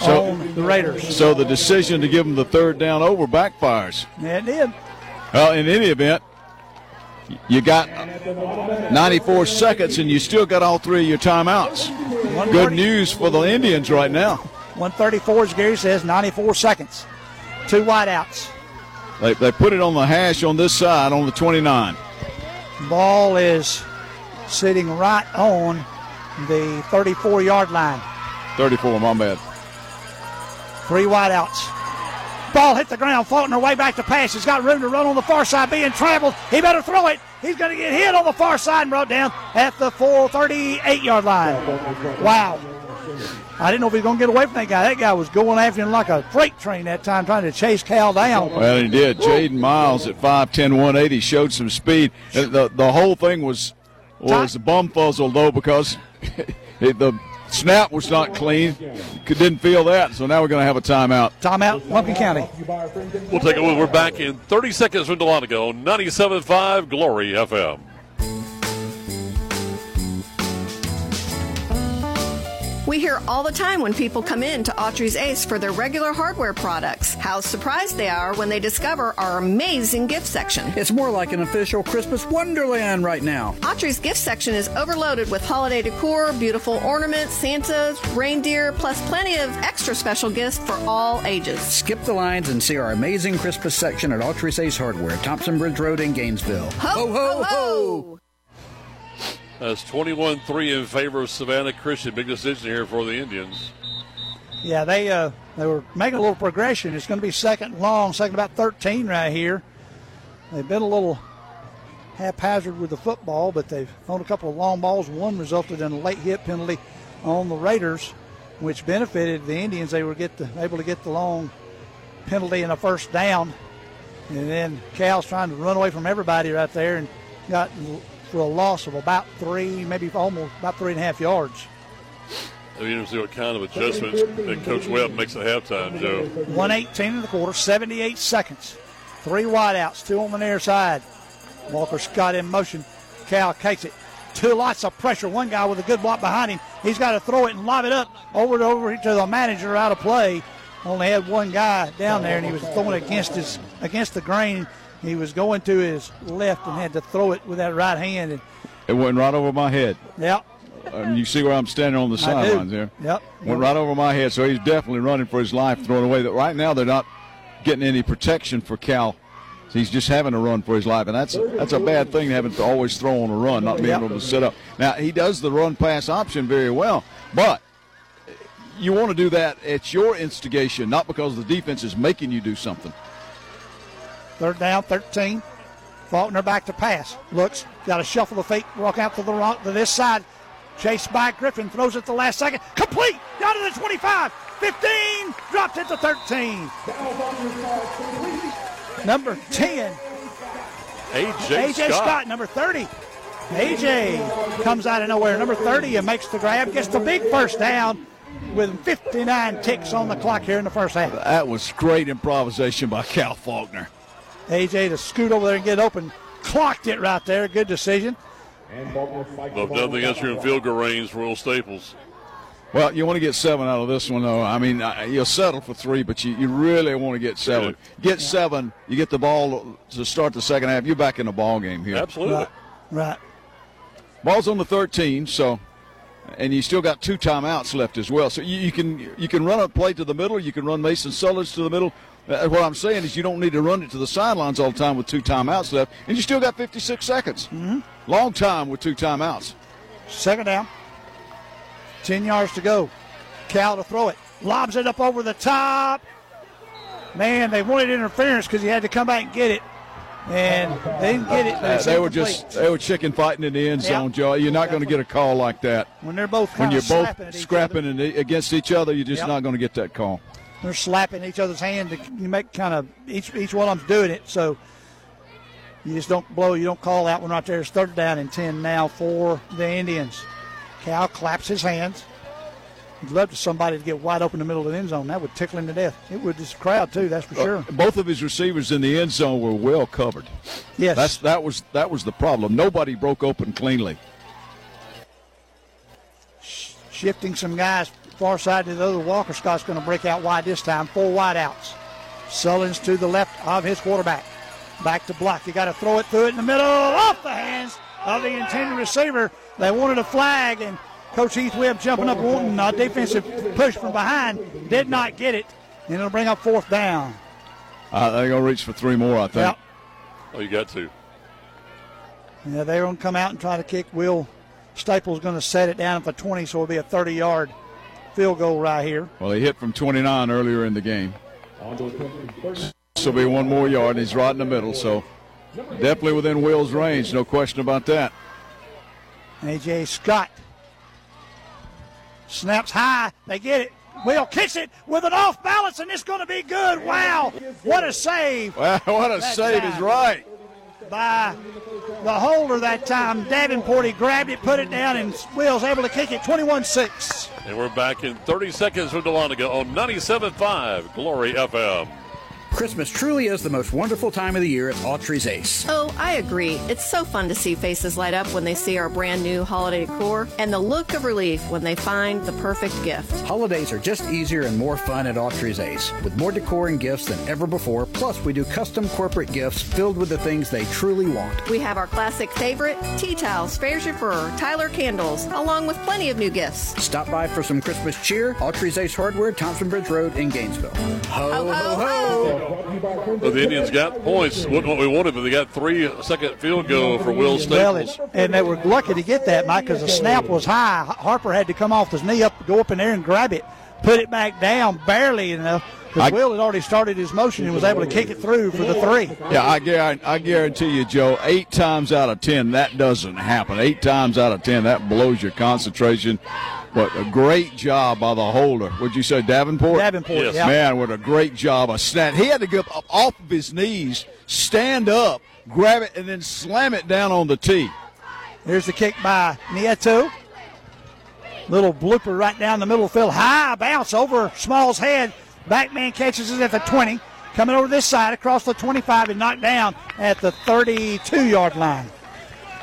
So- on the Raiders. So the decision to give them the third down over backfires. It did. Well, in any event, you got 94 seconds and you still got all three of your timeouts. Good news for the Indians right now. 134, as Gary says, 94 seconds. Two wideouts. They, they put it on the hash on this side on the 29. Ball is sitting right on the 34 yard line. 34, my bad. Three wideouts. Ball hit the ground, Faulkner way back to pass. He's got room to run on the far side, being traveled. He better throw it. He's going to get hit on the far side and brought down at the 438 yard line. Wow. I didn't know if he was going to get away from that guy. That guy was going after him like a freight train that time, trying to chase Cal down. Well, he did. Jaden Miles at 5'10", 180 showed some speed. Uh, the, the whole thing was was bumfuzzled, though, because the snap was not clean. Could- Didn't feel that, so now we're going to have a timeout. Timeout, Lumpkin County. We'll take a look. We're back in 30 seconds from Dahlonega, 97.5 Glory FM. We hear all the time when people come in to Autry's Ace for their regular hardware products how surprised they are when they discover our amazing gift section. It's more like an official Christmas wonderland right now. Autry's gift section is overloaded with holiday decor, beautiful ornaments, Santas, reindeer, plus plenty of extra special gifts for all ages. Skip the lines and see our amazing Christmas section at Autry's Ace Hardware, Thompson Bridge Road in Gainesville. Ho, ho, ho! That's 21 3 in favor of Savannah Christian. Big decision here for the Indians. Yeah, they uh, they were making a little progression. It's going to be second long, second about 13 right here. They've been a little haphazard with the football, but they've thrown a couple of long balls. One resulted in a late hit penalty on the Raiders, which benefited the Indians. They were get the, able to get the long penalty and a first down. And then Cal's trying to run away from everybody right there and got for a loss of about three, maybe almost about three and a half yards. We to see what kind of adjustments that Coach Webb makes at halftime, Joe. 118 in the quarter, 78 seconds. Three wideouts, two on the near side. Walker Scott in motion. Cal takes it. Two lots of pressure. One guy with a good block behind him. He's got to throw it and lob it up over and over to the manager out of play. Only had one guy down there, and he was throwing against his against the grain. He was going to his left and had to throw it with that right hand. And It went right over my head. Yep. Um, you see where I'm standing on the sidelines there. Yep. Went right over my head, so he's definitely running for his life, throwing away. That right now they're not getting any protection for Cal. He's just having to run for his life, and that's that's a bad thing having to always throw on a run, not being Yep. able to sit up. Now he does the run pass option very well, but you want to do that at your instigation, not because the defense is making you do something. Third down, 13. Faulkner back to pass. Looks, got to shuffle the feet, walk out to the wrong, to this side. Chased by Griffin, throws it the last second. Complete! Down to the 25, 15, dropped it to 13. Number 10, AJ, AJ Scott. number 30. AJ comes out of nowhere, number 30, and makes the grab, gets the big first down with 59 ticks on the clock here in the first half. That was great improvisation by Cal Faulkner. AJ to scoot over there and get open, clocked it right there. Good decision. But nothing else you're in field goal range for Will Staples. Well, you want to get seven out of this one, though. I mean, uh, you'll settle for three, but you, you really want to get seven. Get seven, you get the ball to start the second half. You're back in the ball game here. Absolutely. Right. Right. Ball's on the 13, so and you still got two timeouts left as well. So you, you can you can run a play to the middle. You can run Mason Sullins to the middle. Uh, what I'm saying is you don't need to run it to the sidelines all the time with two timeouts left, and you still got 56 seconds. Mm-hmm. Long time with two timeouts. Second down. 10 yards to go. Cal to throw it. Lobs it up over the top. Man, they wanted interference because he had to come back and get it. And they didn't get it. Uh, they were just they were chicken fighting in the end zone, Joe. You're not going to get a call like that When they're both when you're both slapping at each scrapping in against each other. You're just Yep. not going to get that call. They're slapping each other's hand to you make kind of each each one of them's doing it so you just don't blow you don't call that one right there it's third down and 10 now for the indians cal claps his hands I'd love for somebody to get wide open in the middle of the end zone that would tickle him to death it would this crowd too that's for sure Uh, both of his receivers in the end zone were well covered. Yes. that's that was that was the problem. Nobody broke open cleanly. shifting some guys far side to the other. Walker Scott's going to break out wide this time. Four wide outs. Sullins to the left of his quarterback. Back to block. You got to throw it through it in the middle, off the hands of the intended receiver. They wanted a flag, and Coach Heath Webb jumping up wanting a defensive push from behind. Did not get it, and it'll bring up fourth down. Uh, they're going to reach for three more, I think. Yep. Oh, you got to. Yeah, they're going to come out and try to kick. Will Staples going to set it down for 20, so it'll be a 30-yard field goal right here. Well, he hit from 29 earlier in the game. This will be one more yard, and he's right in the middle, so definitely within Will's range, no question about that. AJ Scott snaps high. They get it. Will kicks it with an off balance, and it's going to be good. Wow, what a save! Wow, what a That save time is right. By the holder that time. Davenport he grabbed it, put it down, and Will's able to kick it 21-6. And we're back in 30 seconds from Dahlonega on 97.5 Glory FM. Christmas truly is the most wonderful time of the year at Autry's Ace. Oh, I agree. It's so fun to see faces light up when they see our brand new holiday decor and the look of relief when they find the perfect gift. Holidays are just easier and more fun at Autry's Ace, with more decor and gifts than ever before. Plus, we do custom corporate gifts filled with the things they truly want. We have our classic favorite tea towels, Fair Chauffeur, Tyler candles, along with plenty of new gifts. Stop by for some Christmas cheer. Autry's Ace Hardware, Thompson Bridge Road in Gainesville. Ho, oh, ho, oh, ho! Oh. Well, the Indians got points. Wasn't what we wanted, but they got three second field goal for Will Well, Staples. it, and they were lucky to get that, Mike, because the snap was high. Harper had to come off his knee up, go up in there and grab it, put it back down barely enough. Because Will had already started his motion and was able to kick it through for the three. Yeah, I guarantee, I guarantee you, Joe, eight times out of ten, that doesn't happen. Eight times out of ten, that blows your concentration. But a great job by the holder. Would you say Davenport? Davenport, Yes. yeah. Man, what a great job of snap. He had to get up off of his knees, stand up, grab it, and then slam it down on the tee. Here's the kick by Nieto. Little blooper right down the middle of the field. High bounce over Small's head. Backman catches it at the 20. Coming over this side across the 25 and knocked down at the 32 yard line.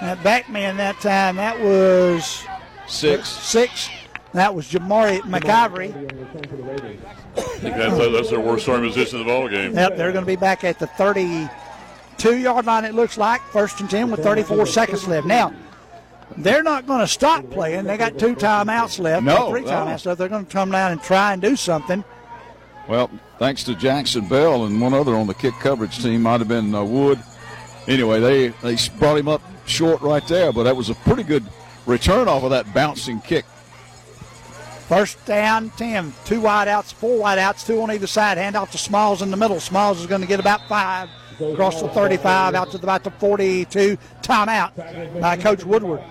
That backman that time, that was six. Six. That was Jamari McIvory. I think that's, that's their worst starting position of the ball game. Yep, they're going to be back at the 32 yard line, it looks like. First and 10 with 34 seconds left. Now, they're not going to stop playing. They got two timeouts left. No, three no. timeouts left. They're going to come down and try and do something. Well, thanks to Jackson Bell and one other on the kick coverage team, might have been uh, Wood. Anyway, they, they brought him up short right there, but that was a pretty good return off of that bouncing kick. First down, 10. Two wideouts, four wideouts, two on either side. Hand off to Smalls in the middle. Smalls is going to get about five. Across the 35, out to about the 42. Timeout by Coach Woodward.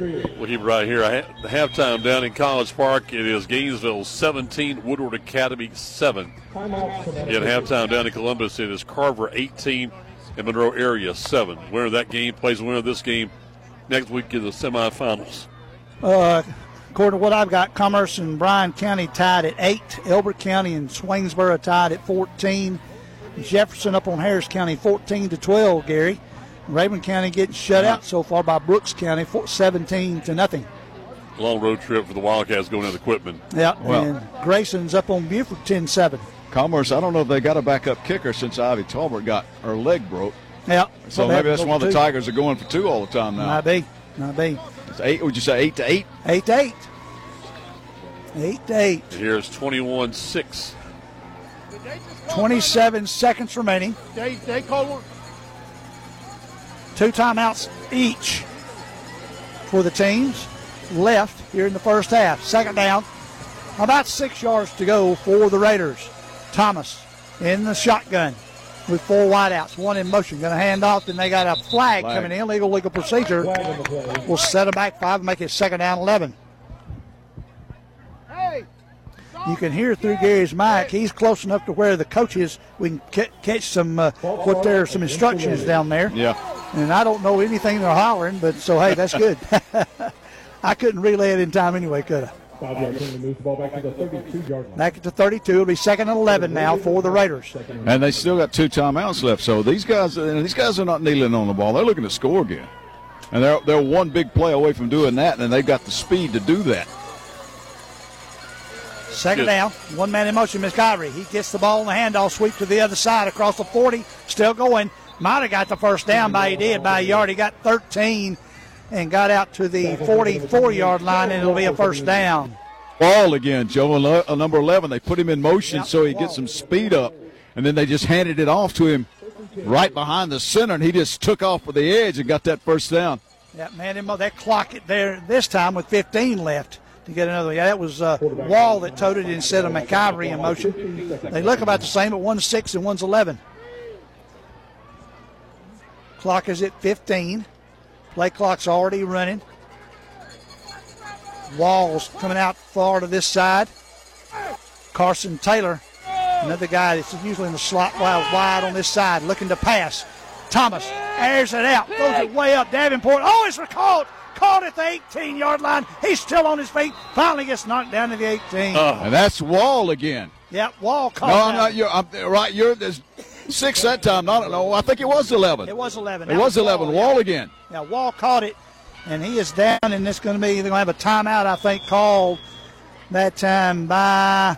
We'll keep it right here. The halftime down in College Park. It is Gainesville 17, Woodward Academy 7. In halftime down in Columbus, it is Carver 18 and Monroe area 7. Winner of that game plays the winner of this game next week in the semifinals. Uh, according to what I've got, Commerce and Bryan County tied at 8. Elbert County and Swainsboro tied at 14. Jefferson up on Harris County 14 to 12, Gary. Rabun County getting shut out so far by Brooks County 17 to nothing. Long road trip for the Wildcats going to the Quitman. Yeah, Well- and Grayson's up on Buford 10 7. Commerce, I don't know if they got a backup kicker since Ivy Talbert got her leg broke. Yeah. So maybe that's why the Tigers are going for two all the time now. Might be. Might be. It's eight. Would you say eight to eight? Eight to eight. Eight to eight. Here's 21 6. 27 seconds remaining. They, they call one. Two timeouts each for the teams left here in the first half. Second down, about six yards to go for the Raiders. Thomas in the shotgun with four wideouts, one in motion. Going to hand off, and they got a flag, Flag. coming in, legal legal procedure. We'll set them back five and make it second down 11. Hey, You can hear through Gary's mic. He's close enough to where the coaches we can ca- catch some uh, what there some instructions down there. Yeah. And I don't know anything they're hollering, but so hey, that's good. I couldn't relay it in time anyway, could I? Five yard penalty moves the ball back to the 32 yard line. Back at the 32, it'll be second and 11 now for the Raiders. And they still got two timeouts left. So these guys, uh, these guys are not kneeling on the ball. They're looking to score again. And they're they're one big play away from doing that, and they've got the speed to do that. Second Good. down, one man in motion, McIvory. He gets the ball in the handoff, sweep to the other side across the 40, still going. Might have got the first down by he did by a yard. He got 13 and got out to the 44 yard line, and it'll be a first down. Ball again, Joe. uh, number 11, they put him in motion so he gets some speed up, and then they just handed it off to him right behind the center, and he just took off for the edge and got that first down. Yeah, man, that clock it there this time with 15 left to get another. Yeah, that was uh, Wall that toted it instead of McIvory in motion. They look about the same, but one's six and one's 11. Clock is at 15. Play clock's already running. Walls coming out far to this side. Carson Taylor, another guy that's usually in the slot wide, wide on this side, looking to pass. Thomas airs it out, throws it way up. Davenport, oh, it's caught. Caught at the 18 yard line. He's still on his feet. Finally gets knocked down to the 18. And that's Wall again. Yep, Wall caught. No. I'm not. You're I'm, right. You're there's six that time. Not no. I think it was 11. It was 11. It That was 11. Wall, Wall yeah. again. Yeah, Wall caught it, and he is down, and it's going to be, they're going to have a timeout, I think, called that time by,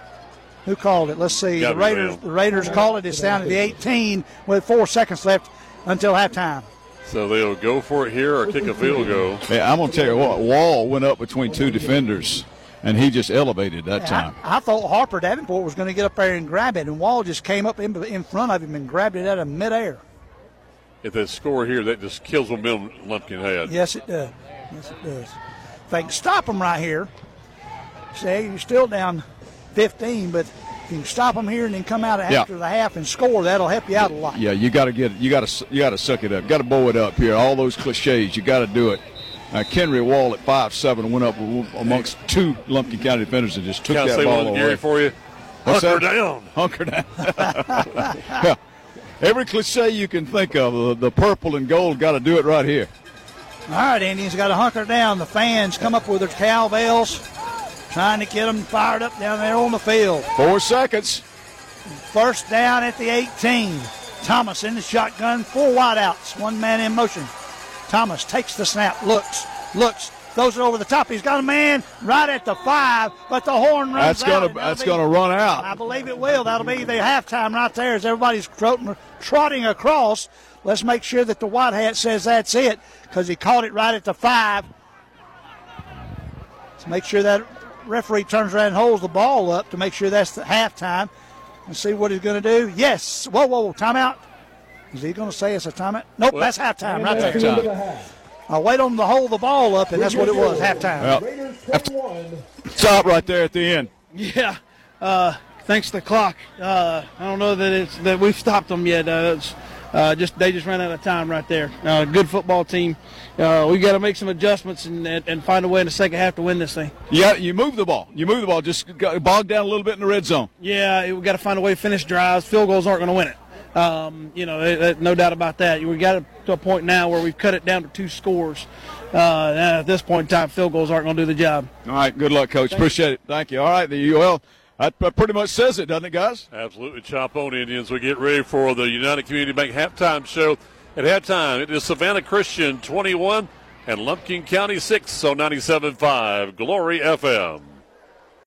who called it? Let's see. Gotta The Raiders, Ram. the Raiders called it. It's down to the 18 with four seconds left until halftime. So they'll go for it here or kick a field goal. Yeah, I'm gonna tell you what. Wall went up between two defenders, and he just elevated that time. I, I thought Harper Davenport was going to get up there and grab it, and Wall just came up in, in front of him and grabbed it out of midair. If they score here, that just kills momentum Lumpkin had. Yes, it does. Yes, it does. If they can stop them right here, say you're still down 15, but if you can stop them here and then come out Yeah. after the half and score, that'll help you out a lot. Yeah, you got to get. You got to. You got to suck it up. Got to bow it up here. All those cliches. You got to do it. Uh, Kenry Wall at five seven went up amongst two Lumpkin County defenders and just took Can I that say ball one, away. Gary, for you? What's Hunker that? down. Hunker down. yeah. Every cliche you can think of, the, the purple and gold got to do it right here. All right, Indians got to hunker down. The fans come up with their cowbells, trying to get them fired up down there on the field. Four seconds. First down at the 18. Thomas in the shotgun, four wideouts, one man in motion. Thomas takes the snap, looks, looks, throws it over the top. He's got a man right at the five, but the horn runs That's out. gonna that'll that's gonna run out. I believe it will. That'll be the halftime right there as everybody's trotting, trotting across. Let's make sure that the white hat says that's it because he caught it right at the five. Let's make sure that referee turns around and holds the ball up to make sure that's the halftime and see what he's going to do. Yes. Whoa, whoa, whoa. Timeout. Is he going to say it's a timeout? Nope, that's halftime right there. Halftime. I wait on him to hold the ball up, and that's what it was, halftime. Well, stop right there at the end. Yeah. Uh, thanks to the clock. Uh, I don't know that it's that we've stopped them yet. Uh, it's, uh, just they just ran out of time right there. Uh, good football team. Uh, we got to make some adjustments and, and and find a way in the second half to win this thing. Yeah, you move the ball. You move the ball. Just got bogged down a little bit in the red zone. Yeah, we got to find a way to finish drives. Field goals aren't going to win it. Um, you know, no doubt about that. We got to a point now where we've cut it down to two scores. Uh, and at this point in time, field goals aren't going to do the job. All right, good luck, coach. Appreciate it. Thank you. All right, the UL. That that pretty much says it, doesn't it, guys? Absolutely. Chop on Indians. We get ready for the United Community Bank halftime show. At halftime, it is Savannah Christian 21 and Lumpkin County 6 on 97.5 Glory FM.